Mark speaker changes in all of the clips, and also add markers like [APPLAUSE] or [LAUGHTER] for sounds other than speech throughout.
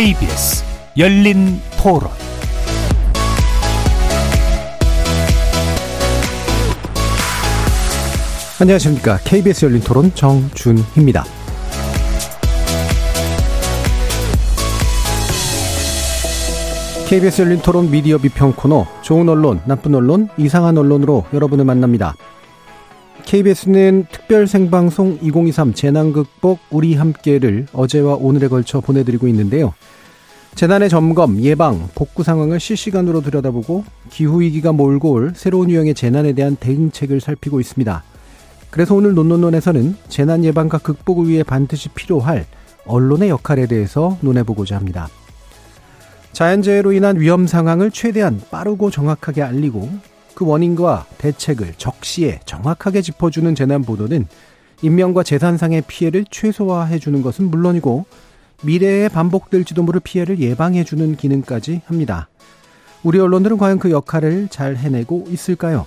Speaker 1: KBS 열린 토론
Speaker 2: 안녕하십니까. KBS 열린 토론 정준희입니다. KBS 열린 토론 미디어 비평 코너 좋은 언론, 나쁜 언론, 이상한 언론으로 여러분을 만납니다. KBS는 특별 생방송 2023 재난 극복 우리 함께를 어제와 오늘에 걸쳐 보내드리고 있는데요. 재난의 점검, 예방, 복구 상황을 실시간으로 들여다보고 기후위기가 몰고 올 새로운 유형의 재난에 대한 대응책을 살피고 있습니다. 그래서 오늘 논논논에서는 재난 예방과 극복을 위해 반드시 필요할 언론의 역할에 대해서 논해보고자 합니다. 자연재해로 인한 위험 상황을 최대한 빠르고 정확하게 알리고 그 원인과 대책을 적시에 정확하게 짚어주는 재난 보도는 인명과 재산상의 피해를 최소화해주는 것은 물론이고 미래에 반복될지도 모를 피해를 예방해주는 기능까지 합니다. 우리 언론들은 과연 그 역할을 잘 해내고 있을까요?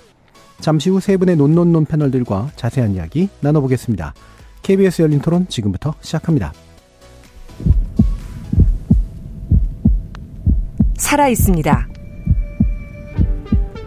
Speaker 2: 잠시 후 세 분의 논논논 패널들과 자세한 이야기 나눠보겠습니다. KBS 열린 토론 지금부터 시작합니다.
Speaker 3: 살아 있습니다.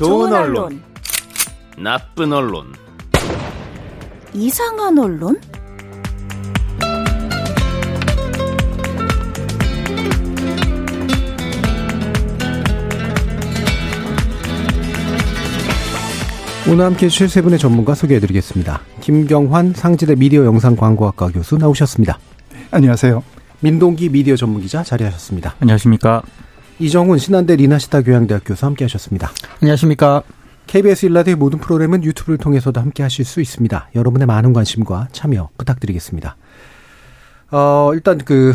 Speaker 4: 좋은 언론, 나쁜 언론,
Speaker 5: 이상한 언론?
Speaker 2: 오늘 함께 해주실 세 분의 전문가 소개해드리겠습니다. 김경환 상지대 미디어 영상 광고학과 교수 나오셨습니다.
Speaker 6: 안녕하세요.
Speaker 2: 민동기 미디어 전문기자 자리하셨습니다.
Speaker 7: 안녕하십니까.
Speaker 2: 이정훈 신한대 리나시타 교양대학 교수 함께 하셨습니다.
Speaker 7: 안녕하십니까.
Speaker 2: KBS 일라디오 모든 프로그램은 유튜브를 통해서도 함께 하실 수 있습니다. 여러분의 많은 관심과 참여 부탁드리겠습니다. 어, 일단 그,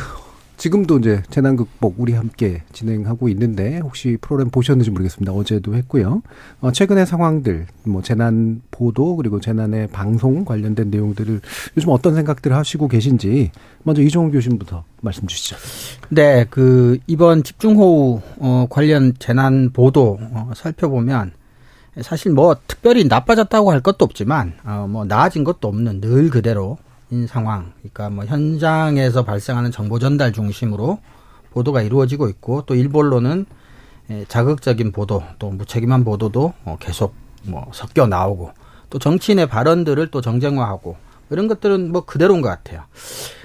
Speaker 2: 지금도 이제 재난 극복 우리 함께 진행하고 있는데 혹시 프로그램 보셨는지 모르겠습니다. 어제도 했고요. 어, 최근의 상황들, 뭐 재난 보도 그리고 재난의 방송 관련된 내용들을 요즘 어떤 생각들을 하시고 계신지 먼저 이종훈 교수님부터 말씀 주시죠.
Speaker 7: 네, 그 이번 집중호우 어, 관련 재난 보도 어, 살펴보면 사실 뭐 특별히 나빠졌다고 할 것도 없지만 어, 뭐 나아진 것도 없는 늘 그대로 인 상황, 그러니까 뭐 현장에서 발생하는 정보 전달 중심으로 보도가 이루어지고 있고 또 일본로는 자극적인 보도, 또 무책임한 보도도 어, 계속 뭐 섞여 나오고 또 정치인의 발언들을 또 정쟁화하고 이런 것들은 뭐 그대로인 것 같아요.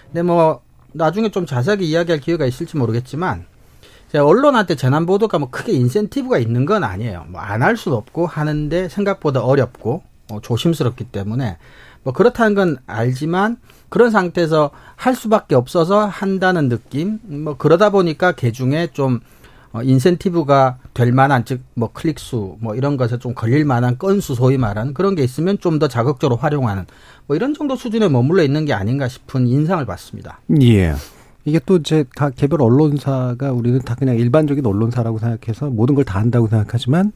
Speaker 7: 근데 뭐 나중에 좀 자세하게 이야기할 기회가 있을지 모르겠지만 언론한테 재난 보도가 뭐 크게 인센티브가 있는 건 아니에요. 뭐 안 할 수도 없고 하는데 생각보다 어렵고 어, 조심스럽기 때문에 뭐 그렇다는 건 알지만 그런 상태에서 할 수밖에 없어서 한다는 느낌. 뭐 그러다 보니까 개 중에 좀 어, 인센티브가 될 만한 즉 뭐 클릭수 뭐 이런 것에 좀 걸릴 만한 건수 소위 말하는 그런 게 있으면 좀 더 자극적으로 활용하는 뭐 이런 정도 수준에 머물러 있는 게 아닌가 싶은 인상을 받습니다.
Speaker 2: 예. 이게 또 이제 각 개별 언론사가 우리는 다 그냥 일반적인 언론사라고 생각해서 모든 걸 다 한다고 생각하지만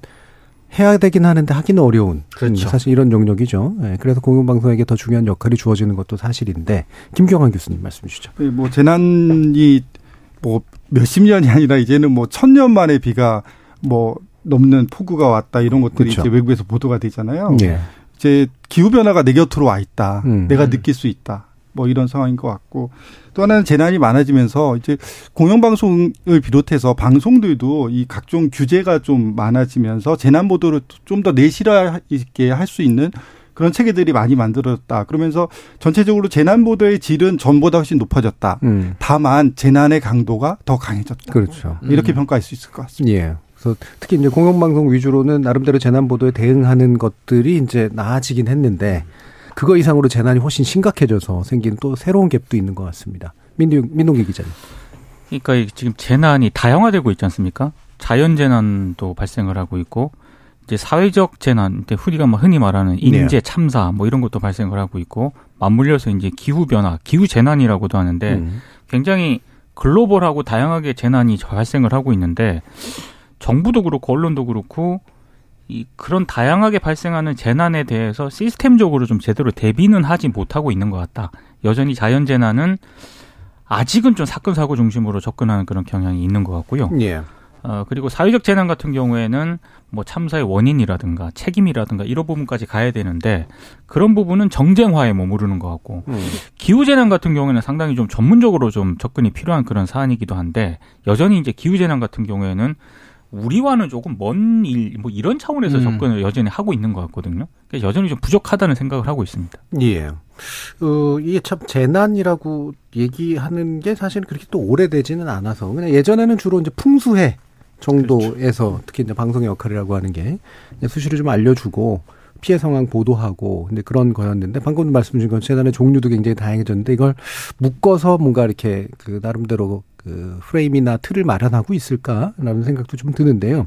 Speaker 2: 해야 되긴 하는데 하기는 어려운 그렇죠. 사실 이런 영역이죠. 네, 그래서 공영방송에게 더 중요한 역할이 주어지는 것도 사실인데 김경환 교수님 말씀 주시죠.
Speaker 6: 네, 뭐 재난이 뭐 몇십 년이 아니라 이제는 뭐 천 년 만에 비가 뭐 넘는 폭우가 왔다 이런 것들이 그렇죠. 이제 외국에서 보도가 되잖아요. 네. 이제 기후 변화가 내 곁으로 와 있다. 음. 내가 느낄 수 있다. 뭐 이런 상황인 것 같고 또 하나는 재난이 많아지면서 이제 공영방송을 비롯해서 방송들도 이 각종 규제가 좀 많아지면서 재난 보도를 좀 더 내실화 있게 할 수 있는 그런 체계들이 많이 만들어졌다. 그러면서 전체적으로 재난 보도의 질은 전보다 훨씬 높아졌다. 음. 다만 재난의 강도가 더 강해졌다.
Speaker 2: 그렇죠.
Speaker 6: 이렇게 음. 평가할 수 있을 것 같습니다.
Speaker 2: 예. 그래서 특히 이제 공영방송 위주로는 나름대로 재난 보도에 대응하는 것들이 이제 나아지긴 했는데 그거 이상으로 재난이 훨씬 심각해져서 생긴 또 새로운 갭도 있는 것 같습니다. 민동, 민동기 기자님.
Speaker 8: 그러니까 지금 재난이 다양화되고 있지 않습니까? 자연 재난도 발생을 하고 있고
Speaker 5: 이제 사회적 재난, 우리가 뭐 흔히 말하는 인재 참사 뭐 이런 것도 발생을 하고 있고 맞물려서 이제 기후 변화, 기후 재난이라고도 하는데 음. 굉장히 글로벌하고 다양하게 재난이 발생을 하고 있는데 정부도 그렇고 언론도 그렇고 이 그런 다양하게 발생하는 재난에 대해서 시스템적으로 좀 제대로 대비는 하지 못하고 있는 것 같다. 여전히 자연 재난은 아직은 좀 사건 사고 중심으로 접근하는 그런 경향이 있는 것 같고요. 예. 어, 그리고 사회적 재난 같은 경우에는 뭐 참사의 원인이라든가 책임이라든가 이런 부분까지 가야 되는데 그런 부분은 정쟁화에 머무르는 것 같고 음. 기후 재난 같은 경우에는 상당히 좀 전문적으로 좀 접근이 필요한 그런 사안이기도 한데 여전히 이제 기후 재난 같은 경우에는 우리와는 조금 먼 일, 뭐 이런 차원에서 음. 접근을 여전히 하고 있는 것 같거든요. 그래서 여전히 좀 부족하다는 생각을 하고 있습니다.
Speaker 2: 예. 어, 이게 참 재난이라고 얘기하는 게 사실 그렇게 또 오래되지는 않아서 그냥 예전에는 주로 이제 풍수해 정도에서 그렇죠. 특히 이제 방송의 역할이라고 하는 게 수시로 좀 알려주고 피해 상황 보도하고 근데 그런 거였는데 방금 말씀 주신 것 재난의 종류도 굉장히 다양해졌는데 이걸 묶어서 뭔가 이렇게 그 나름대로 그 프레임이나 틀을 마련하고 있을까라는 생각도 좀 드는데요.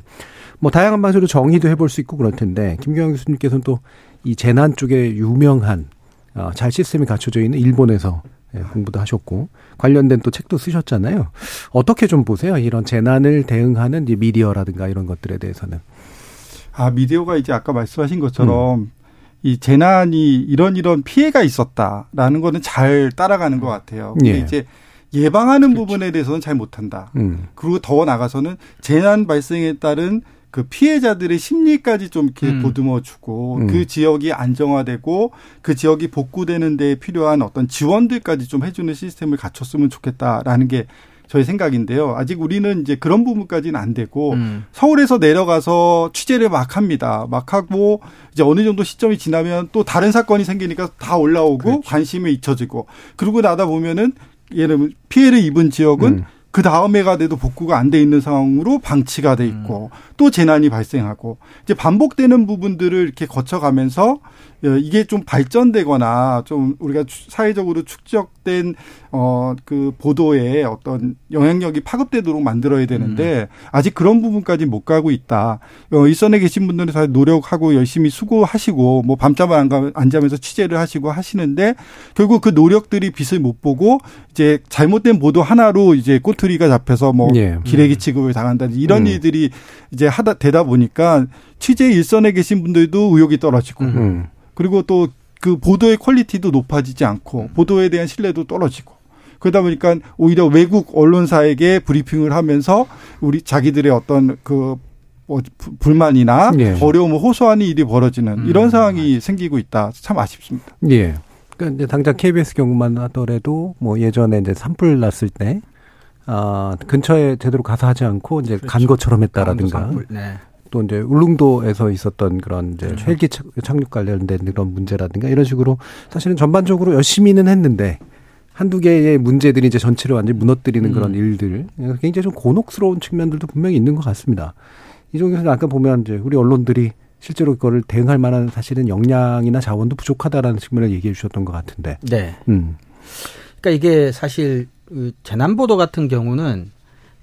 Speaker 2: 뭐 다양한 방식으로 정의도 해볼 수 있고 그럴 텐데 김경영 교수님께서는 또 이 재난 쪽에 유명한 어, 잘 시스템이 갖춰져 있는 일본에서 예, 공부도 하셨고 관련된 또 책도 쓰셨잖아요. 어떻게 좀 보세요? 이런 재난을 대응하는 미디어라든가 이런 것들에 대해서는.
Speaker 6: 아 미디어가 이제 아까 말씀하신 것처럼 음. 이 재난이 이런 이런 피해가 있었다라는 거는 잘 따라가는 것 같아요. 근데 예. 이제 예방하는 그렇죠. 부분에 대해서는 잘 못한다. 음. 그리고 더 나가서는 재난 발생에 따른 그 피해자들의 심리까지 좀 이렇게 음. 보듬어 주고 음. 그 지역이 안정화되고 그 지역이 복구되는 데 필요한 어떤 지원들까지 좀 해주는 시스템을 갖췄으면 좋겠다라는 게 저희 생각인데요. 아직 우리는 이제 그런 부분까지는 안 되고 음. 서울에서 내려가서 취재를 막 합니다. 막 하고 이제 어느 정도 시점이 지나면 또 다른 사건이 생기니까 다 올라오고 그렇죠. 관심이 잊혀지고 그러고 나다 보면은 예를 들면 피해를 입은 지역은 음. 그 다음 해가 돼도 복구가 안 돼 있는 상황으로 방치가 돼 있고 음. 또 재난이 발생하고 이제 반복되는 부분들을 이렇게 거쳐가면서 어, 이게 좀 발전되거나 좀 우리가 사회적으로 축적된 어 그 보도에 어떤 영향력이 파급되도록 만들어야 되는데 음. 아직 그런 부분까지 못 가고 있다. 어 일선에 계신 분들은 다 노력하고 열심히 수고하시고 뭐 밤잠을 안, 안 자면서 취재를 하시고 하시는데 결국 그 노력들이 빛을 못 보고 이제 잘못된 보도 하나로 이제 꼬투리가 잡혀서 뭐 예. 기레기 취급을 당한다 이런 음. 일들이 이제 하다 되다 보니까 취재 일선에 계신 분들도 의욕이 떨어지고 음. 그리고 또 그 보도의 퀄리티도 높아지지 않고 음. 보도에 대한 신뢰도 떨어지고 그러다 보니까 오히려 외국 언론사에게 브리핑을 하면서 우리 자기들의 어떤 그 뭐 불만이나 예. 어려움을 호소하는 일이 벌어지는 음. 이런 상황이 생기고 있다. 참 아쉽습니다.
Speaker 2: 예. 그러니까 이제 당장 KBS 경우만 하더라도 뭐 예전에 이제 산불 났을 때 아, 근처에 제대로 가서 하지 않고 이제 그렇죠. 간 것처럼 했다라든가. 네. 또 이제 울릉도에서 있었던 그런 이제 그렇죠. 헬기 착륙 관련된 그런 문제라든가 이런 식으로 사실은 전반적으로 열심히는 했는데 한두 개의 문제들이 이제 전체를 완전히 무너뜨리는 음. 그런 일들 굉장히 좀 곤혹스러운 측면들도 분명히 있는 것 같습니다. 이종에서 아까 보면 이제 우리 언론들이 실제로 그거를 대응할 만한 사실은 역량이나 자원도 부족하다라는 측면을 얘기해 주셨던 것 같은데.
Speaker 7: 네. 음. 그러니까 이게 사실 그 재난 보도 같은 경우는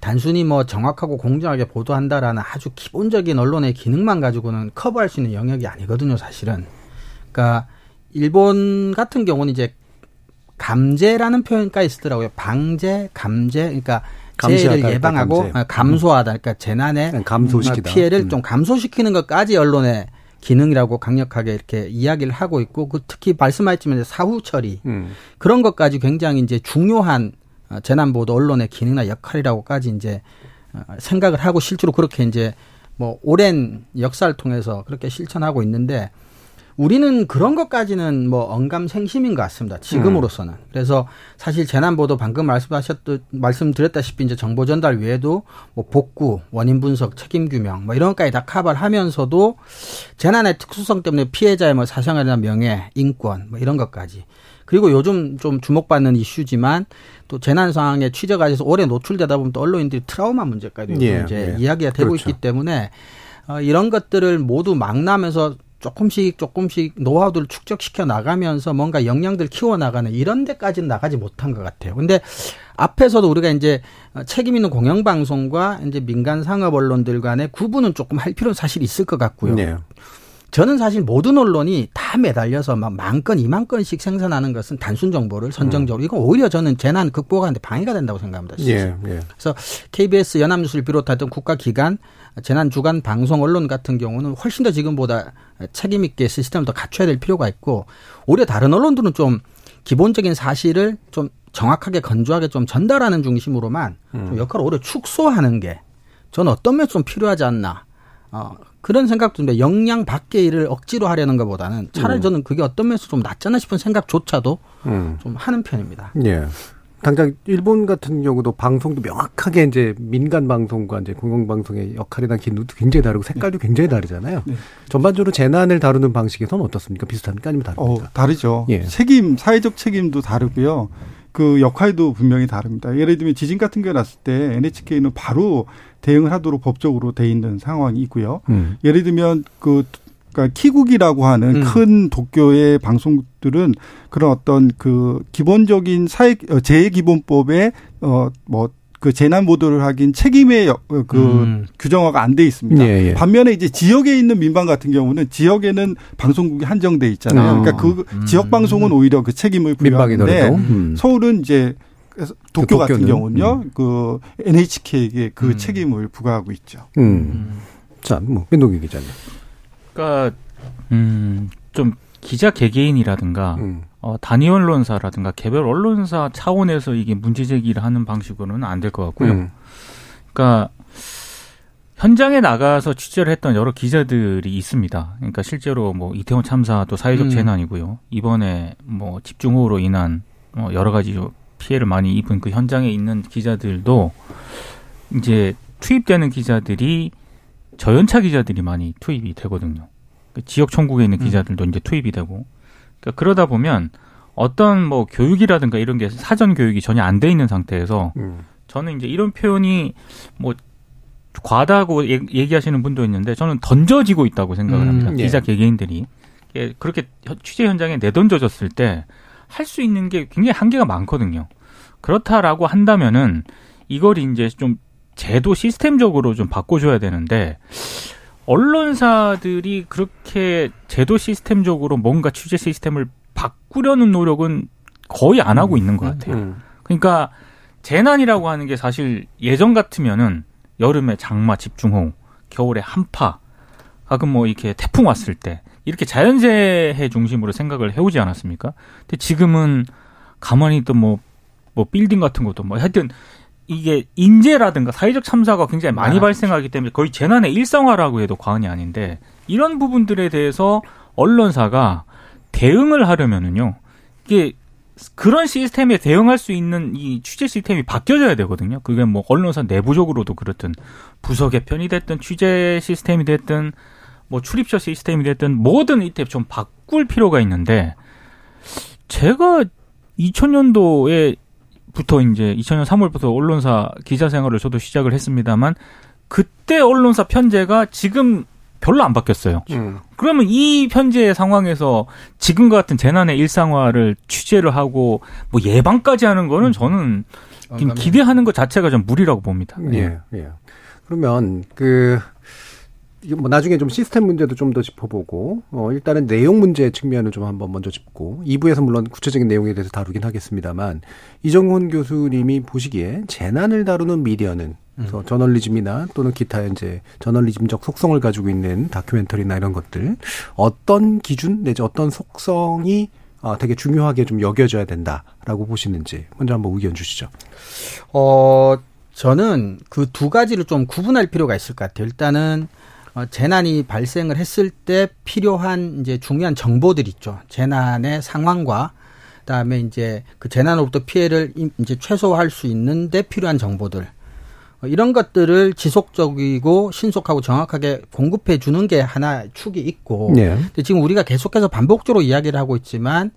Speaker 7: 단순히 뭐 정확하고 공정하게 보도한다라는 아주 기본적인 언론의 기능만 가지고는 커버할 수 있는 영역이 아니거든요, 사실은. 그러니까 일본 같은 경우는 이제 감제라는 표현까지 쓰더라고요. 방제, 감제, 그러니까 재해를 예방하고 감제. 아, 감소하다, 그러니까 재난의 네, 감소시키다. 피해를 음. 좀 감소시키는 것까지 언론의 기능이라고 강력하게 이렇게 이야기를 하고 있고, 그 특히 말씀하셨지만 사후 처리 음. 그런 것까지 굉장히 이제 중요한 어, 재난보도 언론의 기능이나 역할이라고까지 이제 어, 생각을 하고 실제로 그렇게 이제 뭐 오랜 역사를 통해서 그렇게 실천하고 있는데 우리는 그런 것까지는 뭐 언감생심인 것 같습니다. 지금으로서는. 음. 그래서 사실 재난보도 방금 말씀하셨듯 말씀드렸다시피 이제 정보 전달 외에도 뭐 복구, 원인 분석, 책임 규명 뭐 이런 것까지 다 커버를 하면서도 재난의 특수성 때문에 피해자의 뭐 사생활이나 명예, 인권 뭐 이런 것까지 그리고 요즘 좀 주목받는 이슈지만 또 재난 상황에 취재가 돼서 오래 노출되다 보면 또 언론인들이 트라우마 문제까지 예, 이제 예. 이야기가 되고 그렇죠. 있기 때문에 어, 이런 것들을 모두 망라면서 조금씩 조금씩 노하우들을 축적시켜 나가면서 뭔가 역량들 키워 나가는 이런 데까지는 나가지 못한 것 같아요. 근데 앞에서도 우리가 이제 책임 있는 공영 방송과 이제 민간 상업 언론들 간의 구분은 조금 할 필요는 사실 있을 것 같고요. 네. 저는 사실 모든 언론이 다 매달려서 막 만 건, 이만 건씩 생산하는 것은 단순 정보를 선정적으로 음. 이건 오히려 저는 재난 극복하는데 방해가 된다고 생각합니다. 예, 예. 그래서 KBS 연합뉴스를 비롯하던 국가기관 재난 주간 방송 언론 같은 경우는 훨씬 더 지금보다 책임 있게 시스템을 더 갖춰야 될 필요가 있고 오히려 다른 언론들은 좀 기본적인 사실을 좀 정확하게 건조하게 좀 전달하는 중심으로만 음. 좀 역할을 오히려 축소하는 게 저는 어떤 면에서 좀 필요하지 않나. 어, 그런 생각도 듭니다. 역량 밖의 일을 억지로 하려는 것보다는 차라리 음. 저는 그게 어떤 면에서 좀 낫잖아 싶은 생각조차도 음. 좀 하는 편입니다.
Speaker 2: 예. 당장 일본 같은 경우도 방송도 명확하게 이제 민간 방송과 이제 공영 방송의 역할이나 기능도 굉장히 다르고 색깔도 네. 굉장히 다르잖아요. 네. 전반적으로 재난을 다루는 방식에서는 어떻습니까? 비슷합니까? 아니면 다릅니까?
Speaker 6: 어, 다르죠. 예. 책임, 사회적 책임도 다르고요. 그 역할도 분명히 다릅니다. 예를 들면 지진 같은 게 났을 때 NHK는 바로 대응을 하도록 법적으로 돼 있는 상황이 있고요. 음. 예를 들면 그 그러니까 키국이라고 하는 음. 큰 도쿄의 방송들은 그런 어떤 그 기본적인 사회 어, 재해 기본법에 어뭐 그 재난 보도를 하긴 책임의 어, 그 음. 규정화가 안 돼 있습니다. 예, 예. 반면에 이제 지역에 있는 민방 같은 경우는 지역에는 방송국이 한정돼 있잖아요. 어. 그러니까 그 음. 지역 방송은 오히려 그 책임을 부여하는데 음. 서울은 이제 도쿄 그 같은 경우는요, 음. 그 NHK에게 그 음. 책임을 부과하고 있죠.
Speaker 2: 음. 자, 뭐 민동기 기자님.
Speaker 5: 그러니까 음 좀 기자 개개인이라든가 음. 어, 단위 언론사라든가 개별 언론사 차원에서 이게 문제 제기를 하는 방식으로는 안 될 것 같고요. 음. 그러니까 현장에 나가서 취재를 했던 여러 기자들이 있습니다. 그러니까 실제로 뭐 이태원 참사도 사회적 음. 재난이고요. 이번에 뭐 집중호우로 인한 뭐 여러 가지 피해를 많이 입은 그 현장에 있는 기자들도 이제 투입되는 기자들이 저연차 기자들이 많이 투입이 되거든요. 그 지역 총국에 있는 음. 기자들도 음. 이제 투입이 되고 그러니까 그러다 보면 어떤 뭐 교육이라든가 이런 게 사전 교육이 전혀 안 돼 있는 상태에서 음. 저는 이제 이런 표현이 뭐 과다고 얘기하시는 분도 있는데 저는 던져지고 있다고 생각을 음, 합니다. 음, 예. 기자 개개인들이 그렇게 취재 현장에 내던져졌을 때 할 수 있는 게 굉장히 한계가 많거든요. 그렇다라고 한다면은 이걸 이제 좀 제도 시스템적으로 좀 바꿔줘야 되는데 언론사들이 그렇게 제도 시스템적으로 뭔가 취재 시스템을 바꾸려는 노력은 거의 안 하고 있는 것 같아요. 음. 그러니까 재난이라고 하는 게 사실 예전 같으면은 여름에 장마 집중호우, 겨울에 한파, 가끔 뭐 이렇게 태풍 왔을 때 이렇게 자연재해 중심으로 생각을 해오지 않았습니까? 근데 지금은 가만히 있던 뭐, 뭐 빌딩 같은 것도 뭐 하여튼 이게 인재라든가 사회적 참사가 굉장히 많이 아, 발생하기 때문에 거의 재난의 일상화라고 해도 과언이 아닌데 이런 부분들에 대해서 언론사가 대응을 하려면은요 이게 그런 시스템에 대응할 수 있는 이 취재 시스템이 바뀌어져야 되거든요. 그게 뭐 언론사 내부적으로도 그렇든 부서 개편이 됐든 취재 시스템이 됐든 뭐 출입처 시스템이 됐든 뭐든 이때 좀 바꿀 필요가 있는데 제가 2000년도에 부터 이제 2000년 3월부터 언론사 기자 생활을 저도 시작을 했습니다만 그때 언론사 편제가 지금 별로 안 바뀌었어요. 음. 그러면 이 편제의 상황에서 지금과 같은 재난의 일상화를 취재를 하고 뭐 예방까지 하는 거는 저는 기대하는 것 자체가 좀 무리라고 봅니다.
Speaker 2: 예, 예. 그러면 그 뭐 나중에 좀 시스템 문제도 좀 더 짚어보고 어 일단은 내용 문제 측면을 좀 한번 먼저 짚고 2부에서 물론 구체적인 내용에 대해서 다루긴 하겠습니다만 이정훈 교수님이 보시기에 재난을 다루는 미디어는 그래서 음. 저널리즘이나 또는 기타 이제 저널리즘적 속성을 가지고 있는 다큐멘터리나 이런 것들 어떤 기준 내지 어떤 속성이 어, 되게 중요하게 좀 여겨져야 된다라고 보시는지 먼저 한번 의견 주시죠.
Speaker 7: 어 저는 그 두 가지를 좀 구분할 필요가 있을 것 같아요. 일단은 어, 재난이 발생을 했을 때 필요한 이제 중요한 정보들 있죠. 재난의 상황과 그다음에 이제 그 재난으로부터 피해를 이제 최소화할 수 있는데 필요한 정보들. 어, 이런 것들을 지속적이고 신속하고 정확하게 공급해 주는 게 하나 축이 있고. 네. 근데 지금 우리가 계속해서 반복적으로 이야기를 하고 있지만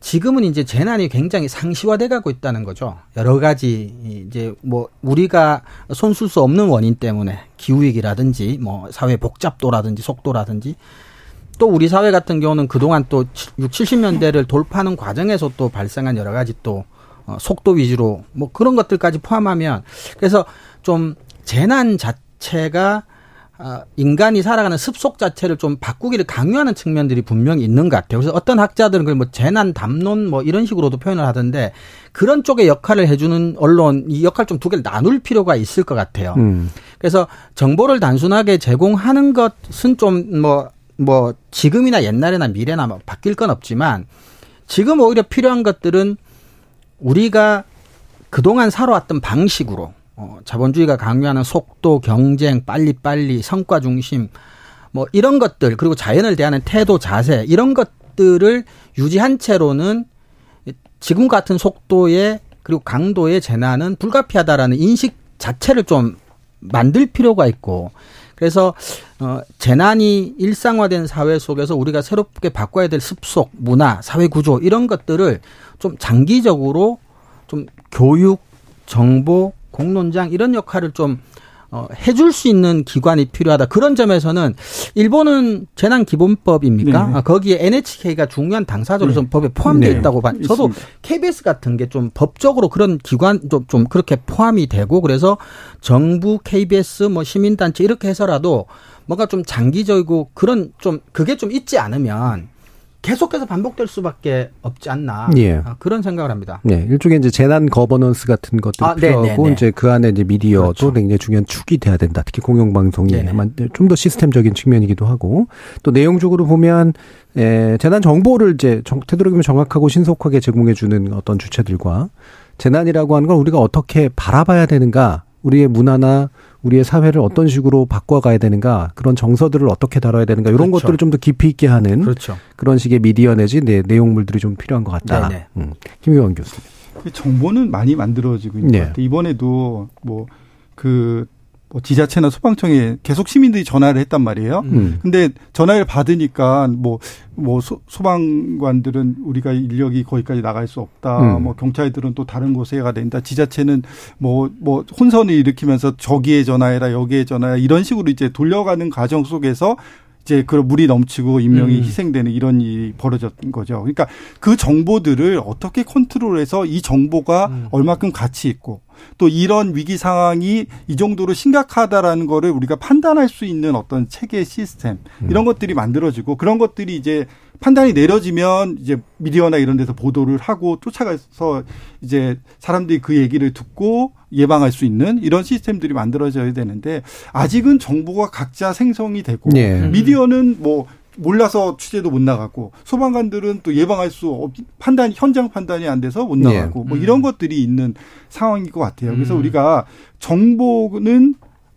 Speaker 7: 지금은 이제 재난이 굉장히 상시화돼 가고 있다는 거죠. 여러 가지 이제 뭐 우리가 손쓸 수 없는 원인 때문에 기후 위기라든지 뭐 사회 복잡도라든지 속도라든지 또 우리 사회 같은 경우는 그동안 또 6, 70년대를 돌파하는 과정에서 또 발생한 여러 가지 또 어, 속도 위주로 뭐 그런 것들까지 포함하면 그래서 좀 재난 자체가 어, 인간이 살아가는 습속 자체를 좀 바꾸기를 강요하는 측면들이 분명히 있는 것 같아요. 그래서 어떤 학자들은 그걸 뭐 재난 담론 뭐 이런 식으로도 표현을 하던데 그런 쪽의 역할을 해주는 언론 이 역할 좀 두 개를 나눌 필요가 있을 것 같아요. 음. 그래서 정보를 단순하게 제공하는 것은 좀 뭐뭐 뭐 지금이나 옛날이나 미래나 뭐 바뀔 건 없지만 지금 오히려 필요한 것들은 우리가 그동안 살아왔던 방식으로 어, 자본주의가 강요하는 속도, 경쟁, 빨리빨리, 성과 중심, 뭐 이런 것들, 그리고 자연을 대하는 태도, 자세, 이런 것들을 유지한 채로는 지금 같은 속도의 그리고 강도의 재난은 불가피하다라는 인식 자체를 좀 만들 필요가 있고 그래서 어 재난이 일상화된 사회 속에서 우리가 새롭게 바꿔야 될 습속, 문화, 사회 구조 이런 것들을 좀 장기적으로 좀 교육, 정보, 공론장 이런 역할을 좀 어, 해줄 수 있는 기관이 필요하다. 그런 점에서는 일본은 재난 기본법입니까? 네. 아, 거기에 NHK가 중요한 당사자로서 네. 법에 포함되어 네. 있다고 봐. 저도 있습니다. KBS 같은 게 좀 법적으로 그런 기관 좀, 좀 그렇게 포함이 되고 그래서 정부, KBS, 뭐 시민단체 이렇게 해서라도 뭔가 좀 장기적이고 그런 좀 그게 좀 있지 않으면 계속해서 반복될 수밖에 없지 않나 예. 아, 그런 생각을 합니다.
Speaker 2: 네, 일종의 이제 재난 거버넌스 같은 것도 아, 네, 필요하고 네네네. 이제 그 안에 이제 미디어도 그렇죠. 굉장히 중요한 축이 돼야 된다. 특히 공영방송이 좀 더 시스템적인 측면이기도 하고 또 내용적으로 보면 에, 재난 정보를 이제 정, 되도록이면 정확하고 신속하게 제공해 주는 어떤 주체들과 재난이라고 하는 걸 우리가 어떻게 바라봐야 되는가 우리의 문화나 우리의 사회를 어떤 식으로 바꿔가야 되는가 그런 정서들을 어떻게 다뤄야 되는가 이런 그렇죠. 것들을 좀 더 깊이 있게 하는 그렇죠. 그런 식의 미디어 내지 내, 내용물들이 좀 필요한 것 같다. 음. 김효원 교수님.
Speaker 6: 그 정보는 많이 만들어지고 있는 네. 것 같아요. 이번에도 뭐 그 뭐 지자체나 소방청에 계속 시민들이 전화를 했단 말이에요. 음. 근데 전화를 받으니까 뭐뭐 뭐 소, 소방관들은 우리가 인력이 거기까지 나갈 수 없다. 음. 뭐 경찰들은 또 다른 곳에 가 된다. 지자체는 뭐뭐 뭐 혼선을 일으키면서 저기에 전화해라 여기에 전화해라 이런 식으로 이제 돌려가는 과정 속에서 이제 그 물이 넘치고 인명이 음. 희생되는 이런 일이 벌어졌던 거죠. 그러니까 그 정보들을 어떻게 컨트롤해서 이 정보가 음. 얼마큼 가치 있고 또 이런 위기 상황이 이 정도로 심각하다라는 거를 우리가 판단할 수 있는 어떤 체계 시스템 이런 음. 것들이 만들어지고 그런 것들이 이제 판단이 내려지면 이제 미디어나 이런 데서 보도를 하고 쫓아가서 이제 사람들이 그 얘기를 듣고 예방할 수 있는 이런 시스템들이 만들어져야 되는데 아직은 정보가 각자 생성이 되고 네. 미디어는 뭐 몰라서 취재도 못 나가고 소방관들은 또 예방할 수 없, 판단 현장 판단이 안 돼서 못 나가고 네. 뭐 이런 음. 것들이 있는 상황인 것 같아요. 그래서 음. 우리가 정보는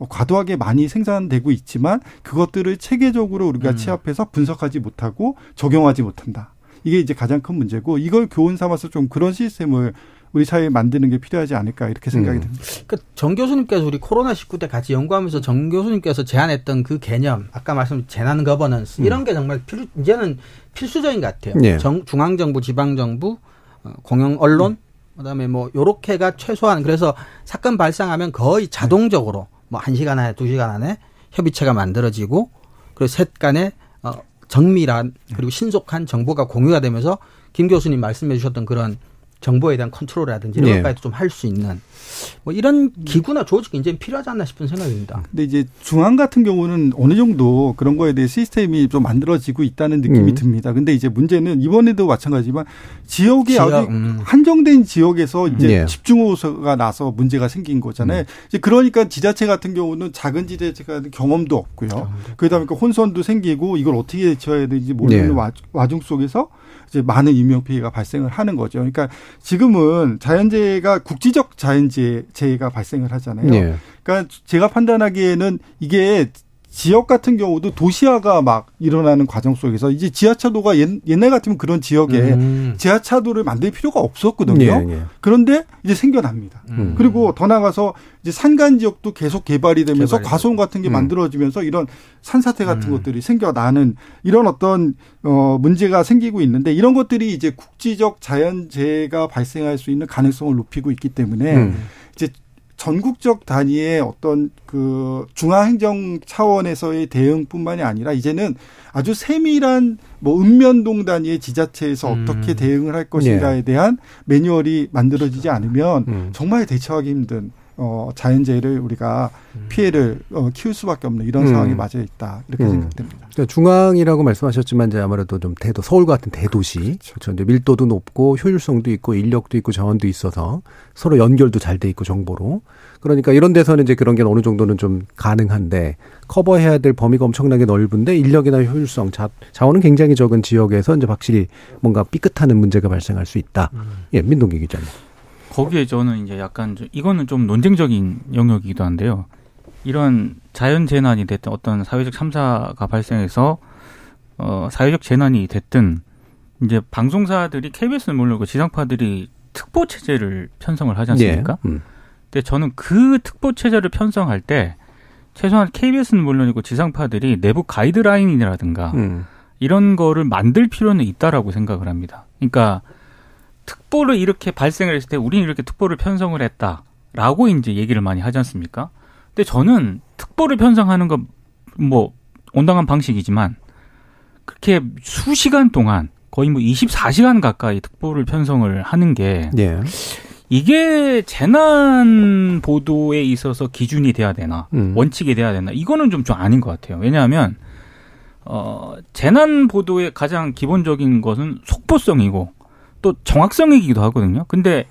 Speaker 6: 과도하게 많이 생산되고 있지만 그것들을 체계적으로 우리가 음. 취합해서 분석하지 못하고 적용하지 못한다. 이게 이제 가장 큰 문제고 이걸 교훈 삼아서 좀 그런 시스템을 우리 사회에 만드는 게 필요하지 않을까 이렇게 생각이 음. 듭니다.
Speaker 7: 그정 교수님께서 우리 코로나 19때 같이 연구하면서 정 교수님께서 제안했던 그 개념, 아까 말씀 재난 거버넌스 음. 이런 게 정말 필요 이제는 필수적인 것 같아요. 네. 정, 중앙 정부, 지방 정부, 어, 공영 언론, 음. 그다음에 뭐 요렇게가 최소한 그래서 사건 발생하면 거의 자동적으로 뭐한 시간 안에 두 시간 안에 협의체가 만들어지고 그리고 셋 간에 어, 정밀한 그리고 신속한 정보가 공유가 되면서 김 교수님 말씀해 주셨던 그런 정보에 대한 컨트롤이라든지 이런 네. 것까지 좀할 수 있는 뭐 이런 기구나 조직이 이제 필요하지 않나 싶은 생각입니다.
Speaker 6: 근데 이제 중앙 같은 경우는 어느 정도 그런 거에 대해 시스템이 좀 만들어지고 있다는 느낌이 음. 듭니다. 근데 이제 문제는 이번에도 마찬가지지만 지역이 지역, 아주 음. 한정된 지역에서 이제 네. 집중호소가 나서 문제가 생긴 거잖아요. 음. 이제 그러니까 지자체 같은 경우는 작은 지자체가 경험도 없고요. 그러다 보니까 혼선도 생기고 이걸 어떻게 대처해야 되는지 모르는 네. 와중 속에서 이제 많은 인명 피해가 발생을 하는 거죠. 그러니까 지금은 자연재해가 국지적 자연재해가 발생을 하잖아요. 네. 그러니까 제가 판단하기에는 이게 지역 같은 경우도 도시화가 막 일어나는 과정 속에서 이제 지하차도가 옛, 날 같으면 그런 지역에 음. 지하차도를 만들 필요가 없었거든요. 예, 예. 그런데 이제 생겨납니다. 음. 그리고 더 나가서 이제 산간 지역도 계속 개발이 되면서 개발이 과수원 같은 게 음. 만들어지면서 이런 산사태 같은 음. 것들이 생겨나는 이런 어떤 어 문제가 생기고 있는데 이런 것들이 이제 국지적 자연재해가 발생할 수 있는 가능성을 높이고 있기 때문에 음. 이제 전국적 단위의 어떤 그 중앙행정 차원에서의 대응뿐만이 아니라 이제는 아주 세밀한 뭐 읍면동 단위의 지자체에서 음. 어떻게 대응을 할 것인가에 네. 대한 매뉴얼이 만들어지지 않으면 음. 정말 대처하기 힘든 어, 자연재해를 우리가 음. 피해를 어, 키울 수밖에 없는 이런 음. 상황에 맞아 있다 이렇게 음. 생각됩니다.
Speaker 2: 그러니까 중앙이라고 말씀하셨지만 이제 아무래도 좀 대도 서울 같은 대도시 그렇죠. 그렇죠. 이제 밀도도 높고 효율성도 있고 인력도 있고 자원도 있어서 서로 연결도 잘 돼 있고 정보로 그러니까 이런 데서는 이제 그런 게 어느 정도는 좀 가능한데 커버해야 될 범위가 엄청나게 넓은데 인력이나 효율성 자, 자원은 굉장히 적은 지역에서 이제 확실히 뭔가 삐끗하는 문제가 발생할 수 있다. 음. 예, 민동기 기자님.
Speaker 5: 거기에 저는 이제 약간 이거는 좀 논쟁적인 영역이기도 한데요. 이런 자연 재난이 됐든 어떤 사회적 참사가 발생해서 어 사회적 재난이 됐든 이제 방송사들이 KBS는 물론고 지상파들이 특보 체제를 편성을 하지 않습니까? 예. 음. 근데 저는 그 특보 체제를 편성할 때 최소한 KBS는 물론이고 지상파들이 내부 가이드라인이라든가 음. 이런 거를 만들 필요는 있다라고 생각을 합니다. 그러니까 특보를 이렇게 발생을 했을 때 우리는 이렇게 특보를 편성을 했다라고 이제 얘기를 많이 하지 않습니까? 근데 저는 특보를 편성하는 건 뭐 온당한 방식이지만 그렇게 수시간 동안 거의 뭐 24시간 가까이 특보를 편성을 하는 게 예. 이게 재난 보도에 있어서 기준이 돼야 되나 음. 원칙이 돼야 되나 이거는 좀 좀 아닌 것 같아요. 왜냐하면 어 재난 보도의 가장 기본적인 것은 속보성이고 또 정확성이기도 하거든요. 근데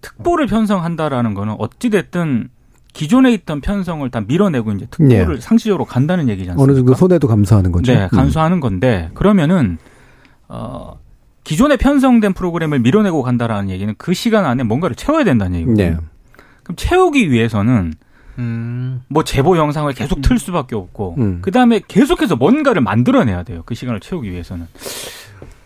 Speaker 5: 특보를 편성한다라는 거는 어찌 됐든 기존에 있던 편성을 다 밀어내고 이제 특보를 네. 상시적으로 간다는 얘기지 않습니까?
Speaker 2: 어느 정도 손해도 감수하는 거죠.
Speaker 5: 네, 감수하는 건데 그러면은 어 기존에 편성된 프로그램을 밀어내고 간다라는 얘기는 그 시간 안에 뭔가를 채워야 된다는 얘기거든요. 네. 그럼 채우기 위해서는 음. 뭐 제보 영상을 계속 틀 수밖에 없고 음. 그 다음에 계속해서 뭔가를 만들어내야 돼요. 그 시간을 채우기 위해서는.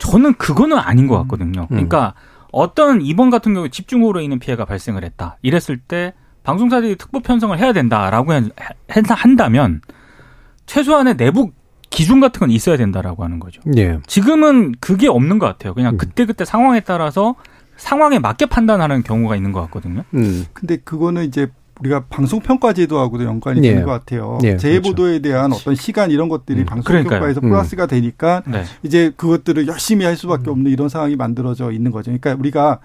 Speaker 5: 저는 그거는 아닌 것 같거든요. 음. 그러니까 어떤 이번 같은 경우에 집중호우로 인한 피해가 발생을 했다. 이랬을 때 방송사들이 특보 편성을 해야 된다라고 한다면 최소한의 내부 기준 같은 건 있어야 된다라고 하는 거죠. 예. 지금은 그게 없는 것 같아요. 그냥 음. 그때 그때 상황에 따라서 상황에 맞게 판단하는 경우가 있는 것 같거든요.
Speaker 6: 음. 근데 그거는 이제 우리가 방송 평가 제도 하고도 연관이 네. 되는 것 같아요. 네, 재해 보도에 그렇죠. 대한 어떤 시간 이런 것들이 음, 방송 그러니까요. 평가에서 플러스가 음. 되니까 네. 이제 그것들을 열심히 할 수밖에 음. 없는 이런 상황이 만들어져 있는 거죠. 그러니까 우리가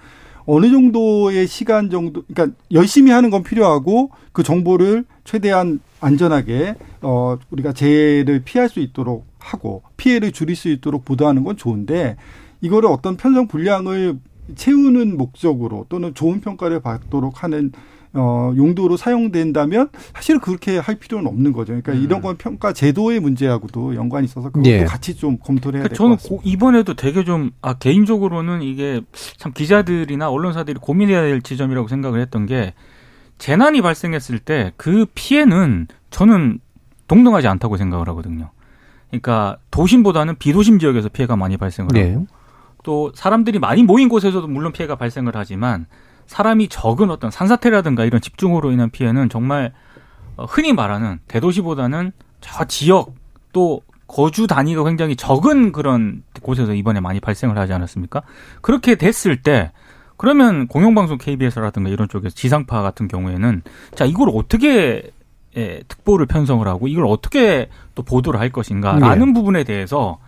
Speaker 6: 어느 정도의 시간 정도, 그러니까 열심히 하는 건 필요하고 그 정보를 최대한 안전하게 어 우리가 재해를 피할 수 있도록 하고 피해를 줄일 수 있도록 보도하는 건 좋은데 이거를 어떤 편성 분량을 채우는 목적으로 또는 좋은 평가를 받도록 하는 어, 용도로 사용된다면 사실은 그렇게 할 필요는 없는 거죠. 그러니까 음. 이런 건 평가 제도의 문제하고도 연관이 있어서 그것도 예. 같이 좀 검토를 해야 될것 같습니다.
Speaker 5: 저는 이번에도 되게 좀 아, 개인적으로는 이게 참 기자들이나 언론사들이 고민해야 될 지점이라고 생각을 했던 게 재난이 발생했을 때 그 피해는 저는 동등하지 않다고 생각을 하거든요. 그러니까 도심보다는 비도심 지역에서 피해가 많이 발생을 하고 네. 또 사람들이 많이 모인 곳에서도 물론 피해가 발생을 하지만 사람이 적은 어떤 산사태라든가 이런 집중으로 인한 피해는 정말 어, 흔히 말하는 대도시보다는 저 지역 또 거주 단위가 굉장히 적은 그런 곳에서 이번에 많이 발생을 하지 않았습니까? 그렇게 됐을 때 그러면 공영방송 KBS라든가 이런 쪽에서 지상파 같은 경우에는 자 이걸 어떻게 예, 특보를 편성을 하고 이걸 어떻게 또 보도를 할 것인가라는 네. 부분에 대해서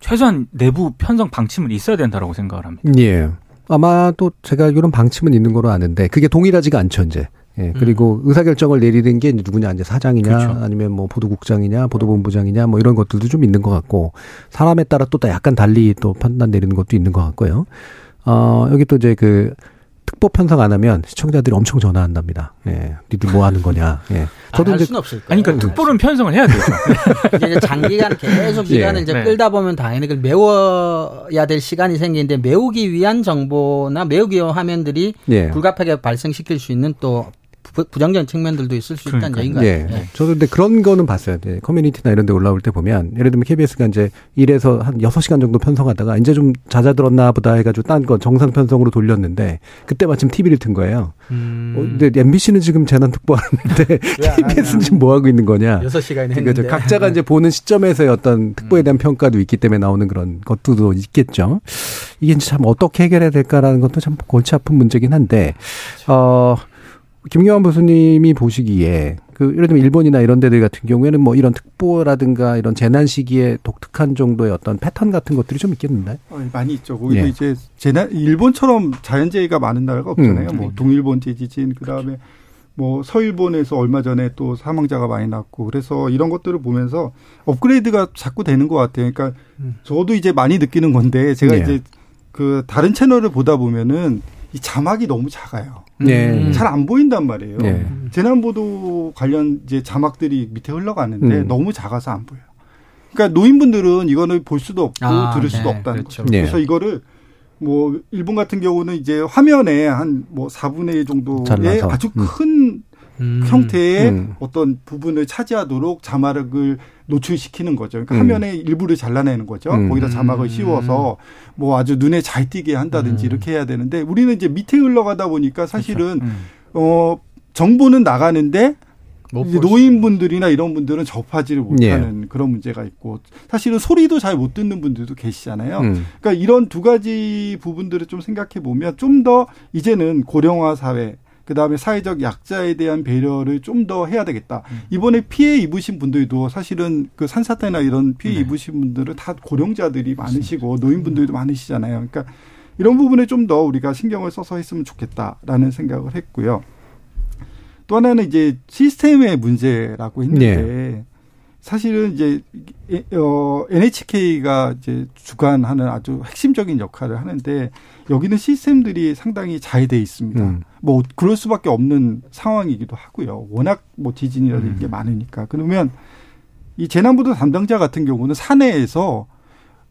Speaker 5: 최소한 내부 편성 방침은 있어야 된다라고 생각을 합니다.
Speaker 2: 예. 아마도 제가 이런 방침은 있는 거로 아는데 그게 동일하지가 않죠 이제. 예, 그리고 음. 의사결정을 내리는 게 누구냐, 이제 사장이냐, 그렇죠. 아니면 뭐 보도국장이냐, 보도본부장이냐, 뭐 이런 것들도 좀 있는 것 같고, 사람에 따라 또 약간 달리 또 판단 내리는 것도 있는 것 같고요. 어, 여기 또 이제 그 특보 편성 안 하면 시청자들이 엄청 전화한답니다. 예. 니들 뭐 하는 거냐. 예.
Speaker 7: 아, 저도 아, 이제 없을 거예요.
Speaker 5: 아니 그러니까 특보는 편성을 해야 되죠. [LAUGHS]
Speaker 7: 이제 장기간 계속 시간을 예. 이제 네. 끌다 보면 당연히 그걸 메워야 될 시간이 생기는데 메우기 위한 정보나 메우기 위한 화면들이 예. 불가피하게 발생시킬 수 있는 또 부정적인 측면들도 있을 수 있다는 얘기인 것 같아요.
Speaker 2: 예. 네. 저도 근데 그런 거는 봤어요. 네. 커뮤니티나 이런 데 올라올 때 보면 예를 들면 KBS가 이제 일에서 한 6시간 정도 편성하다가 이제 좀 잦아들었나 보다 해가지고 딴거 정상 편성으로 돌렸는데 그때 마침 TV를 튼 거예요. 음. 어, 근데 MBC는 지금 재난특보 하는데 KBS는 지금 뭐 하고 있는 거냐.
Speaker 7: 6시간이 했는데.
Speaker 2: 그러니까 각자가 이제 보는 시점에서의 어떤 특보에 대한 음. 평가도 있기 때문에 나오는 그런 것도 있겠죠. 이게 참 어떻게 해결해야 될까라는 것도 참 골치 아픈 문제긴 한데, 어, 김경환 교수님이 보시기에 그 예를 들면 일본이나 이런 데들 같은 경우에는 뭐 이런 특보라든가 이런 재난 시기에 독특한 정도의 어떤 패턴 같은 것들이 좀 있겠는데?
Speaker 6: 어, 많이 있죠. 거기도 예. 이제 재난 일본처럼 자연재해가 많은 나라가 없잖아요. 음. 뭐 동일본 대지진 그다음에 뭐 서일본에서 얼마 전에 또 사망자가 많이 났고 그래서 이런 것들을 보면서 업그레이드가 자꾸 되는 것 같아요. 그러니까 음. 저도 이제 많이 느끼는 건데 제가 네. 이제 그 다른 채널을 보다 보면은 이 자막이 너무 작아요. 네. 잘안 보인단 말이에요. 네. 재난 보도 관련 이제 자막들이 밑에 흘러가는데 음. 너무 작아서 안 보여요. 그러니까 노인분들은 이거는 볼 수도 없고 아, 들을 수도 네. 없다는 그렇죠. 거죠. 그래서 이거를 뭐 일본 같은 경우는 이제 화면에 한 뭐 4분의 1 정도의 잘라서. 아주 음. 큰 음. 형태의 음. 어떤 부분을 차지하도록 자막을 노출시키는 거죠. 그러니까 음. 화면의 일부를 잘라내는 거죠. 음. 거기다 자막을 씌워서 뭐 아주 눈에 잘 띄게 한다든지 음. 이렇게 해야 되는데 우리는 이제 밑에 흘러가다 보니까 사실은 그렇죠. 어 정보는 나가는데 노인분들이나 이런 분들은 접하지를 못하는 예. 그런 문제가 있고 사실은 소리도 잘 못 듣는 분들도 계시잖아요. 음. 그러니까 이런 두 가지 부분들을 좀 생각해 보면 좀 더 이제는 고령화 사회 그 다음에 사회적 약자에 대한 배려를 좀 더 해야 되겠다. 음. 이번에 피해 입으신 분들도 사실은 그 산사태나 이런 피해 네. 입으신 분들은 다 고령자들이 많으시고 노인분들도 많으시잖아요. 그러니까 이런 부분에 좀 더 우리가 신경을 써서 했으면 좋겠다라는 생각을 했고요. 또 하나는 이제 시스템의 문제라고 했는데 네. 사실은 이제 어 NHK가 이제 주관하는 아주 핵심적인 역할을 하는데 여기는 시스템들이 상당히 잘돼 있습니다. 음. 뭐 그럴 수밖에 없는 상황이기도 하고요. 워낙 뭐 지진이라든지 음. 게 많으니까. 그러면 이 재난부도 담당자 같은 경우는 사내에서